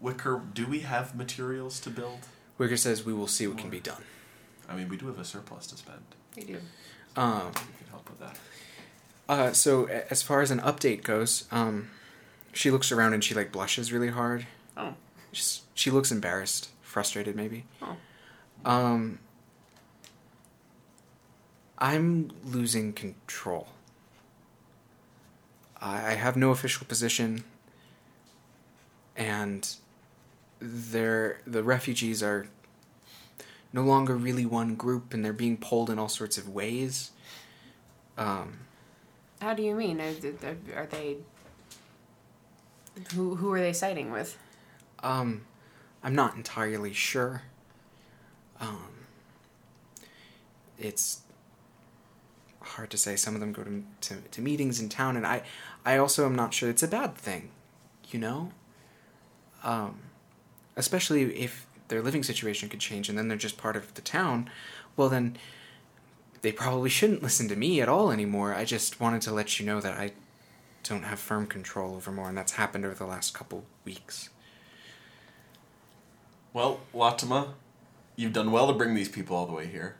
Wicker, do we have materials to build? Wicker says we will see what can be done. I mean, we do have a surplus to spend. We do. Um, We can help with that. Uh, so as far as an update goes, um, she looks around and she like blushes really hard. Oh. Just, she looks embarrassed, frustrated maybe. Oh. Um, I'm losing control. I, have no official position, and they're the refugees are no longer really one group, and they're being pulled in all sorts of ways. Um, How do you mean? Are, are they? Who who are they siding with? Um, I'm not entirely sure. Um, it's hard to say. Some of them go to, to to meetings in town, and I I also am not sure it's a bad thing, you know. Um, especially if their living situation could change, and then they're just part of the town. Well, then they probably shouldn't listen to me at all anymore. I just wanted to let you know that I don't have firm control over more, and that's happened over the last couple weeks. Well, Latima, you've done well to bring these people all the way here.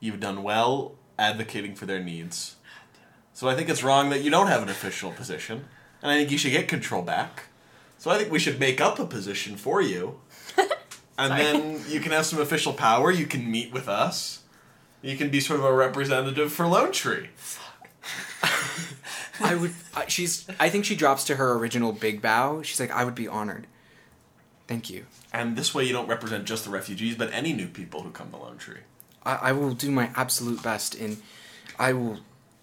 You've done well advocating for their needs. So I think it's wrong that you don't have an official position, and I think you should get control back. So I think we should make up a position for you, [laughs] and then you can have some official power. You can meet with us. You can be sort of a representative for Lone Tree. I would. She's. I think she drops to her original big bow. She's like, I would be honored. Thank you. And this way, you don't represent just the refugees, but any new people who come to Lone Tree. I, I will do my absolute best in. I will.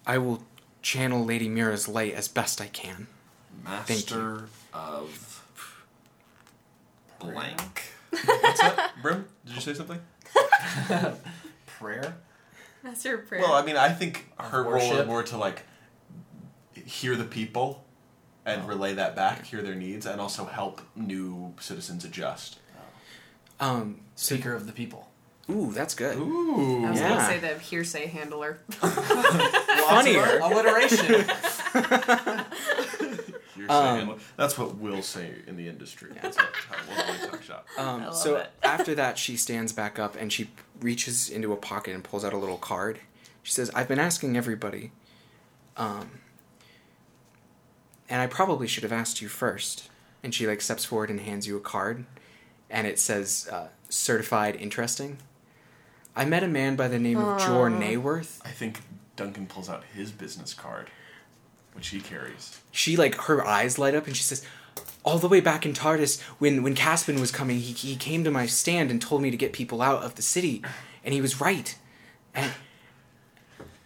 I will channel Lady Mira's light as best I can. Thank you. Master of blank. What's that? Brim? Did you say something? [laughs] Prayer. That's your prayer. Well, I mean, I think her role is worship. more to like hear the people and relay that back, hear their needs, and also help new citizens adjust. Um. So. Speaker of the people. Ooh, that's good. Ooh. I was Yeah. gonna say the hearsay handler. [laughs] Funnier. Alliteration. [laughs] [laughs] You're Um, saying, that's what we'll say in the industry. That's what, how we'll talk shop. Um, so after that, she stands back up and she reaches into a pocket and pulls out a little card. She says, "I've been asking everybody, um, and I probably should have asked you first." And she like steps forward and hands you a card, and it says uh, "Certified Interesting." I met a man by the name of Jor Nayworth. I think Duncan pulls out his business card, which he carries. She like her eyes light up and she says, "All the way back in TARDIS, when when Caspin was coming, he he came to my stand and told me to get people out of the city, and he was right." And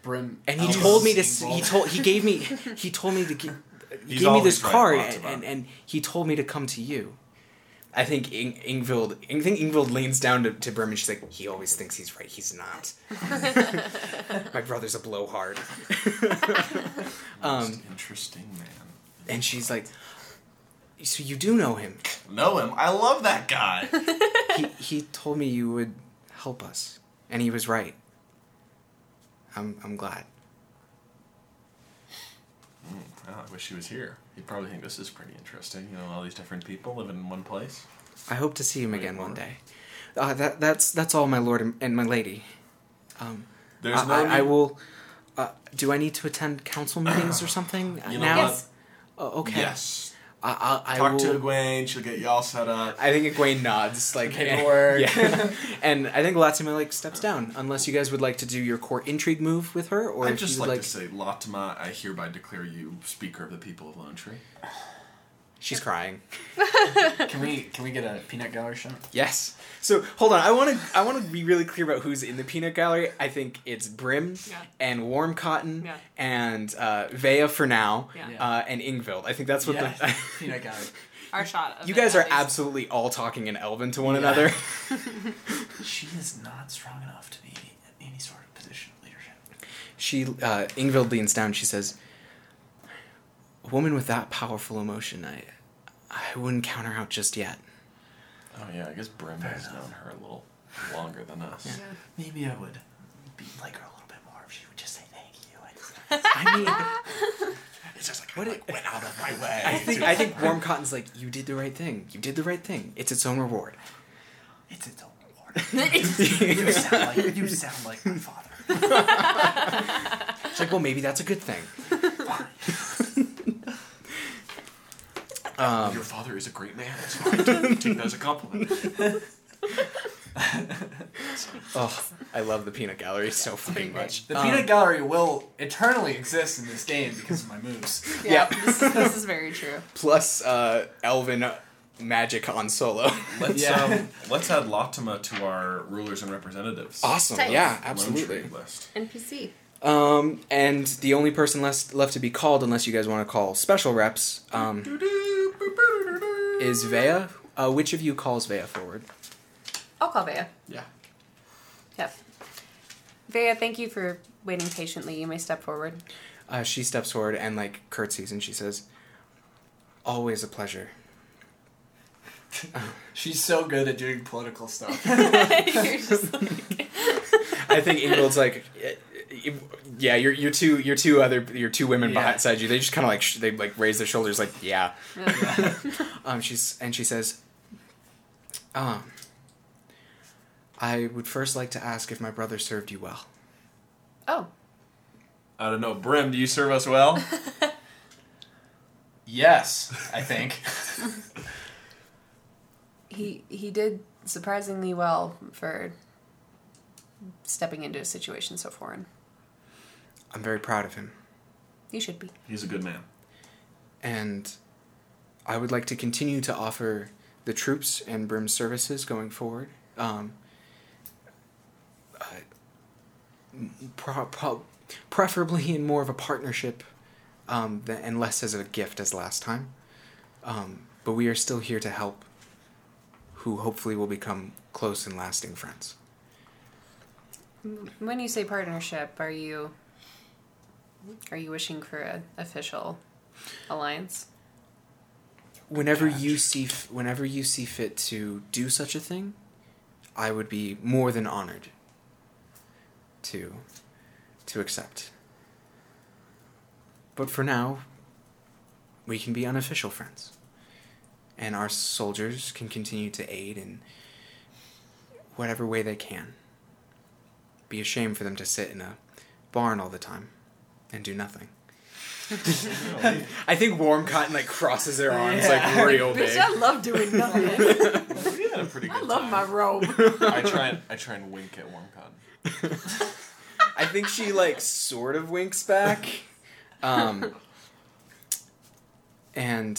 Brim. and he told me to s- he told he gave me he told me to [laughs] gi- He's give me this always right, card lots and, of and, and he told me to come to you. I think In- Ingvild I think Ingvild leans down to, to Brim and she's like, he always thinks he's right, he's not. [laughs] My brother's a blowhard. Most [laughs] um, interesting man. and she's like, so you do know him. Know him. I love that guy. [laughs] He he told me you would help us. And he was right. I'm I'm glad. Oh, I wish he was here. He'd probably think this is pretty interesting. You know, all these different people living in one place. I hope to see him Wait, again one day. Uh, that that's that's all, my lord and- and my lady. Um, There's I, no. I, I will. Uh, do I need to attend council meetings or something [sighs] You know now? what? Oh, okay. Yes. I, I, I Talk will, to Egwene. She'll get you all set up. I think Egwene nods, [laughs] like Paperwork. yeah, [laughs] and I think Latima like steps down, unless you guys would like to do your court intrigue move with her, or I'd just like, like. to say, Latima, I hereby declare you Speaker of the People of Lone Tree. [sighs] [laughs] She's crying. [laughs] Can we can we get a peanut gallery shot? Yes. So hold on, I want to I want to be really clear about who's in the peanut gallery. I think it's Brim Yeah. and Warm Cotton Yeah. and uh, Vea for now Yeah. Yeah. uh, and Ingvild. I think that's what Yeah, the. [laughs] peanut gallery. Our shot. Of you it, guys are least. absolutely all talking in Elven to one Yeah. another. [laughs] She is not strong enough to be in any sort of position of leadership. She uh, Ingvild leans down. She says, "A woman with that powerful emotion, I I wouldn't count her out just yet." Oh yeah, I guess Brim has known her a little longer than us. Yeah. Maybe I would be like her a little bit more if she would just say thank you. I [laughs] mean, It's just like What I it- like, went out of my way. I think I think Warm Cotton's like, "You did the right thing. You did the right thing. It's its own reward." It's its own reward. [laughs] you sound like you [laughs] sound like my father. It's like, well, maybe that's a good thing. Um, Your father is a great man. It's fine. Take that as a compliment. [laughs] oh, I love the peanut gallery so fucking much. The Um, peanut gallery will eternally exist in this game because of my moves. Yeah, Yeah. this, is, this is very true. [laughs] plus uh, Elven magic on solo. Let's Yeah. um, let's add Latima to our rulers and representatives. awesome. Tight. Yeah, Lone absolutely. Tree list. NPC. Um, and the only person left left to be called, unless you guys want to call special reps, um, is Vea. Uh, which of you calls Vea forward? I'll call Vea. Yeah. Yep. Vea, thank you for waiting patiently. You may step forward. Uh, she steps forward and like curtsies, and she says, "Always a pleasure." [laughs] She's so good at doing political stuff. [laughs] You're just like- [laughs] I think Ingvild's like, "Eh, eh, yeah, your your two your two other your two women Yeah. beside you. They just kind of like sh- they like raise their shoulders like, yeah. Yeah. [laughs] Um, she's and she says, um, I would first like to ask if my brother served you well. Oh, I don't know. Brim, do you serve us well? [laughs] Yes, I think. [laughs] He he did surprisingly well for stepping into a situation so foreign. I'm very proud of him. You should be. He's a good man. and I would like to continue to offer the troops and Brim services going forward. Um, uh, pro- pro- preferably in more of a partnership um, than, and less as a gift as last time. Um, but we are still here to help who hopefully will become close and lasting friends. When you say partnership, are you are you wishing for an official alliance? whenever you see f- whenever you see fit to do such a thing, I would be more than honored to to accept. But for now, we can be unofficial friends. And our soldiers can continue to aid in whatever way they can. Be a shame for them to sit in a barn all the time and do nothing. I think Warm Cotton like crosses their arms like real Bitch, I love doing nothing. We had a pretty good I love time. my robe. I try and I try and wink at Warmcon. I think she like sort of winks back. Um and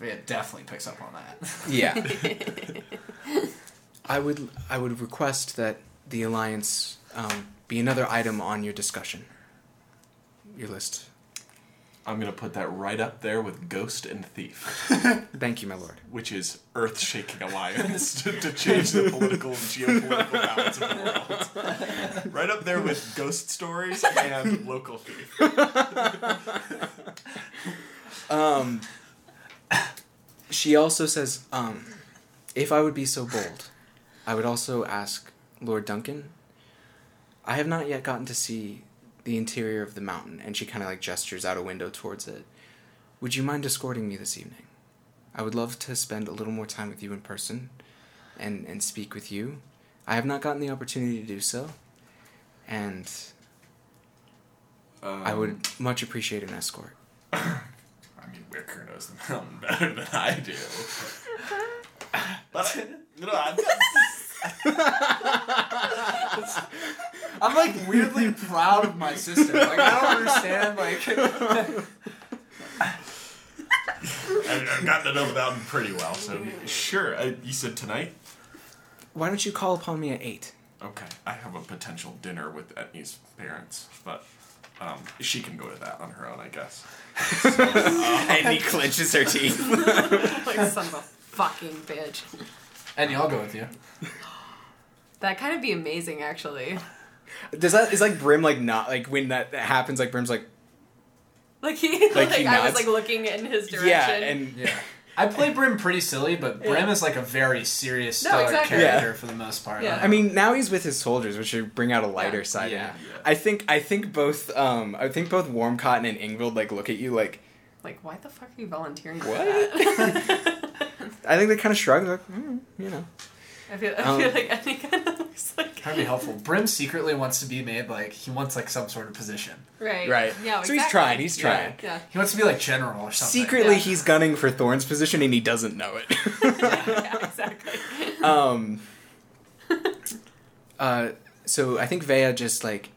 It definitely picks up on that. yeah. [laughs] I would I would request that the alliance um, be another item on your discussion. Your list. I'm gonna put that right up there with Ghost and Thief, [laughs] Thank you, my lord. which is earth-shaking alliance [laughs] to, to change the political and geopolitical balance of the world. Right up there with Ghost Stories and Local Thief. [laughs] Um, she also says, um, if I would be so bold, I would also ask Lord Duncan. I have not yet gotten to see the interior of the mountain, and she kind of like gestures out a window towards it. Would you mind escorting me this evening? I would love to spend a little more time with you in person, and and speak with you. I have not gotten the opportunity to do so, and I would um, much appreciate an escort. [coughs] I mean, Wicker knows the mountain better than I do. [laughs] But you know, I've got I'm like weirdly proud of my sister. Like I don't understand. Like I've, I've gotten to know the mountain pretty well. So sure, I, you said tonight. Why don't you call upon me at eight? Okay, I have a potential dinner with Etney's parents, but um, she can go to that on her own, I guess. [laughs] and he clenches her teeth. [laughs] like son of a fucking bitch. Eddie, I'll go with you. [laughs] That kind of be amazing, actually. Does that is like Brim like not like when that happens like Brim's like Like he, Like [laughs] like, he I was like looking in his direction. yeah and Yeah. I play Brim pretty silly, but Brim is like a very serious, No, stoic exactly. character Yeah. for the most part. Yeah. I mean now he's with his soldiers which should bring out a lighter Yeah. side. in Yeah. him. I think I think both um I think both Warm Cotton and Ingvild like look at you like Like, why the fuck are you volunteering for What? that? [laughs] [laughs] I think they kind of shrug like mm, you know I feel, I Um, feel like Eddie kind of [laughs] looks like. That'd be helpful. Brim secretly wants to be made like he wants like some sort of position. Right. right Yeah, so he's trying he's trying. Yeah. He wants to be like general or something. Secretly, Yeah. he's gunning for Thorn's position and he doesn't know it. [laughs] yeah, exactly. [laughs] um, uh, so I think Vea just like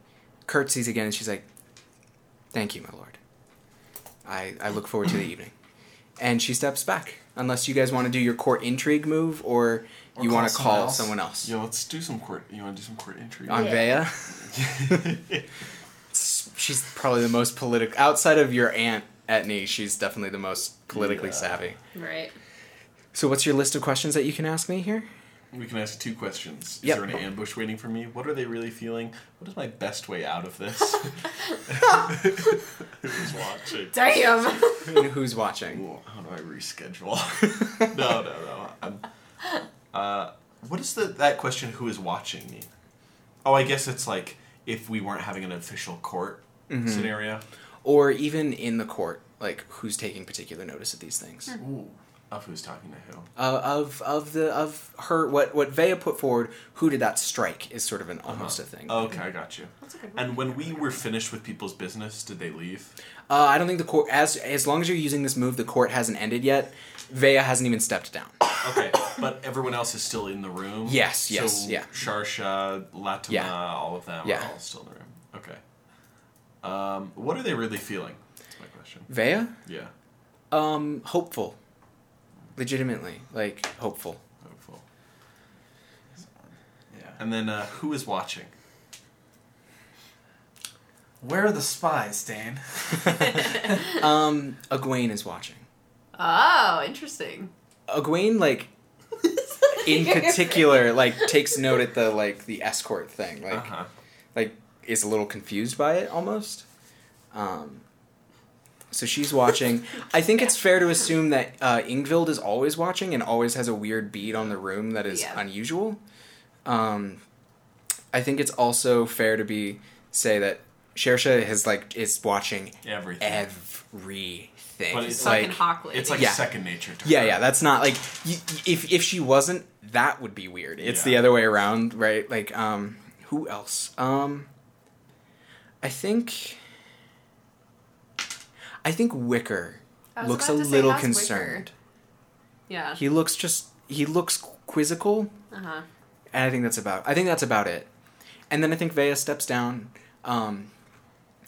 curtsies again and she's like, "Thank you, my lord. I I look forward to the evening." And she steps back, unless you guys want to do your court intrigue move or Or you want to call else. someone else Yo, let's do some court. You want to do some court intrigue? on Yeah. [laughs] She's probably the most political outside of your aunt Etney. She's definitely the most politically Yeah. savvy. Right. So, what's your list of questions that you can ask me here? We can ask two questions. Is Yep. there an ambush waiting for me? What are they really feeling? What is my best way out of this? [laughs] Who's watching? Damn. Who's watching? Ooh, how do I reschedule? [laughs] no, no, no. I'm, uh, what is the that question? Who is watching me? Oh, I guess it's like if we weren't having an official court Mm-hmm. scenario. or even in the court, like who's taking particular notice of these things. Ooh. Of who's talking to who? Uh, of of the of her what what Vea put forward. Who did that strike? Is sort of an almost a thing. Okay, I got you. That's a good. And when we were finished with people's business, did they leave? Uh, I don't think the court as as long as you're using this move, the court hasn't ended yet. Vea hasn't even stepped down. Okay, but everyone else is still in the room. Yes, yes, so yeah. Sharsha, Latima, Yeah. all of them Yeah. are all still in the room. Okay. Um, what are they really feeling? That's my question. Vea, Yeah, um, hopeful, legitimately, like hopeful. hopeful. Yeah. And then uh, who is watching? Where are the spies, Dane? [laughs] Um, Egwene is watching. Oh, interesting. Egwene, like [laughs] in particular, like takes note at the like the escort thing, like Uh-huh. like is a little confused by it almost. Um, so she's watching. I think it's fair to assume that uh, Ingvild is always watching and always has a weird bead on the room that is Yeah. unusual. Um, I think it's also fair to be say that Shersha has like is watching Everything. everything. But it's Fucking like hawk lady. it's like Yeah. second nature to Yeah, her. yeah, that's not like y if if she wasn't, that would be weird. It's the other way around, right? Like, um, who else? Um, I think, I think Wicker I looks a about to say, little Wicker? concerned. Yeah. He looks just he looks quizzical, Uh huh. and I think that's about. I think that's about it. And then I think Vea steps down, um,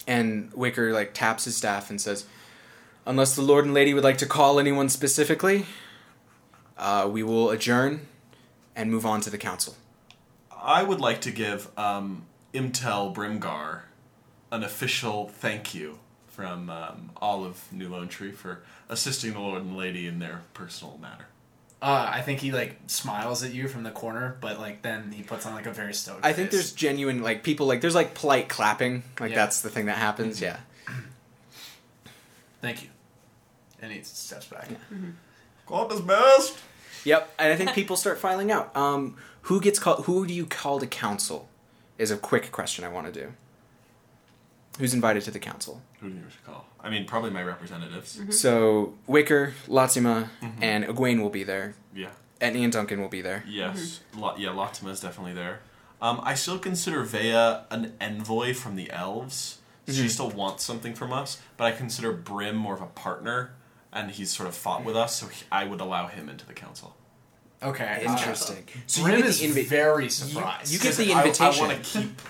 and Wicker like taps his staff and says, "Unless the Lord and Lady would like to call anyone specifically, uh, we will adjourn and move on to the council." I would like to give um, Imtel Brimgar an official thank you from um, all of New Lone Tree for assisting the Lord and Lady in their personal matter. Uh, I think he like smiles at you from the corner, but like then he puts on like a very stoked. I think face. there's genuine like people like there's like polite clapping, like Yeah. that's the thing that happens. Yeah. Thank you. And he steps back. Mm-hmm. God is best. Yep, and I think people start filing out. Um, who gets called? Who do you call to council? Is a quick question I want to do. Who's invited to the council? Who do you call? I mean, probably my representatives. Mm-hmm. So Wicker, Latima, mm-hmm. and Egwene will be there. Yeah. Etney and Duncan will be there. Yes. Lo- yeah, Latima is definitely there. Um, I still consider Vea an envoy from the elves. She still wants something from us, but I consider Brim more of a partner, and he's sort of fought with us, so he, I would allow him into the council. Okay. uh, Interesting. So Brim you get is the invi- very surprised. you get the invitation. I, want to keep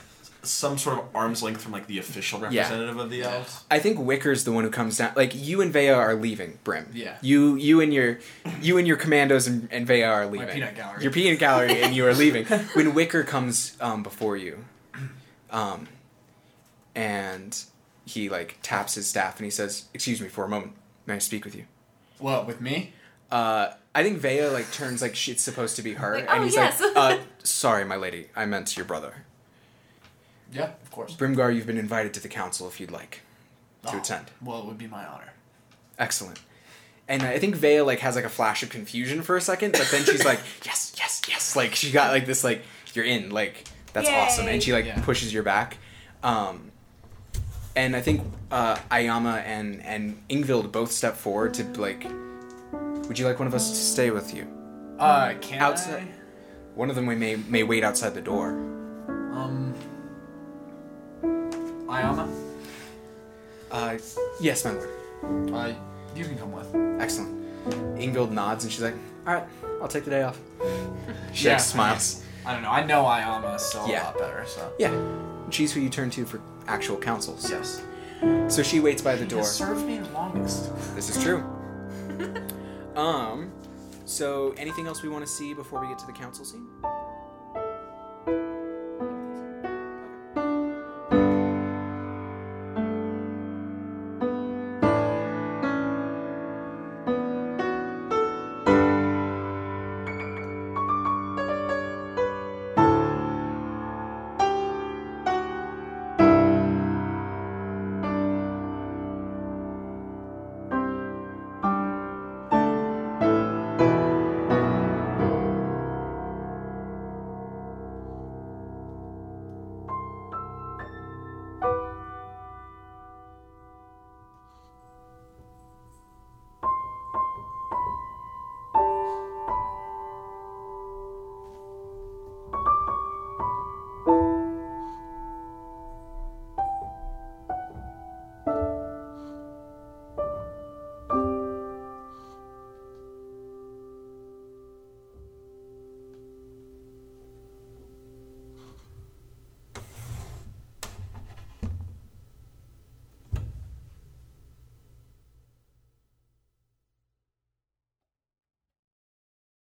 some sort of arm's length from like the official Yeah. representative of the elves. I think Wicker's the one who comes down. Like you and Vea are leaving Brim. Yeah. You you and your you and your commandos and, and Vea are leaving. peanut gallery. Your peanut gallery and you are leaving. [laughs] when Wicker comes um, before you, um, and he like taps his staff and he says, "Excuse me for a moment. May I speak with you?" What with me? Uh, I think Vea like turns like she's supposed to be her, Like, and "Oh, he's yes." like, uh, [laughs] "Sorry, my lady. I meant your brother." Yeah, of course. Brimgar, you've been invited to the council if you'd like to Oh, attend. Well, it would be my honor. Excellent. And I think Vea like has like a flash of confusion for a second, but then she's like, [laughs] "Yes, yes, yes!" Like she got like this like you're in like that's Yay. awesome, and she like Yeah. pushes your back. Um, and I think uh, Ayama and and Ingvild both step forward to like, would you like one of us to stay with you? Uh, can Outside. One of them we may may wait outside the door. Um. Ayama, Uh, yes, my lord. uh, you can come with. Excellent. Ingvild nods and she's like, "All right, I'll take the day off." [laughs] She Yeah. smiles. I don't know. I know Ayama still Yeah. a lot better. So Yeah, she's who you turn to for actual counsels. yes. So she waits by the He door. served me the longest. This is true. [laughs] um, so anything else we want to see before we get to the council scene?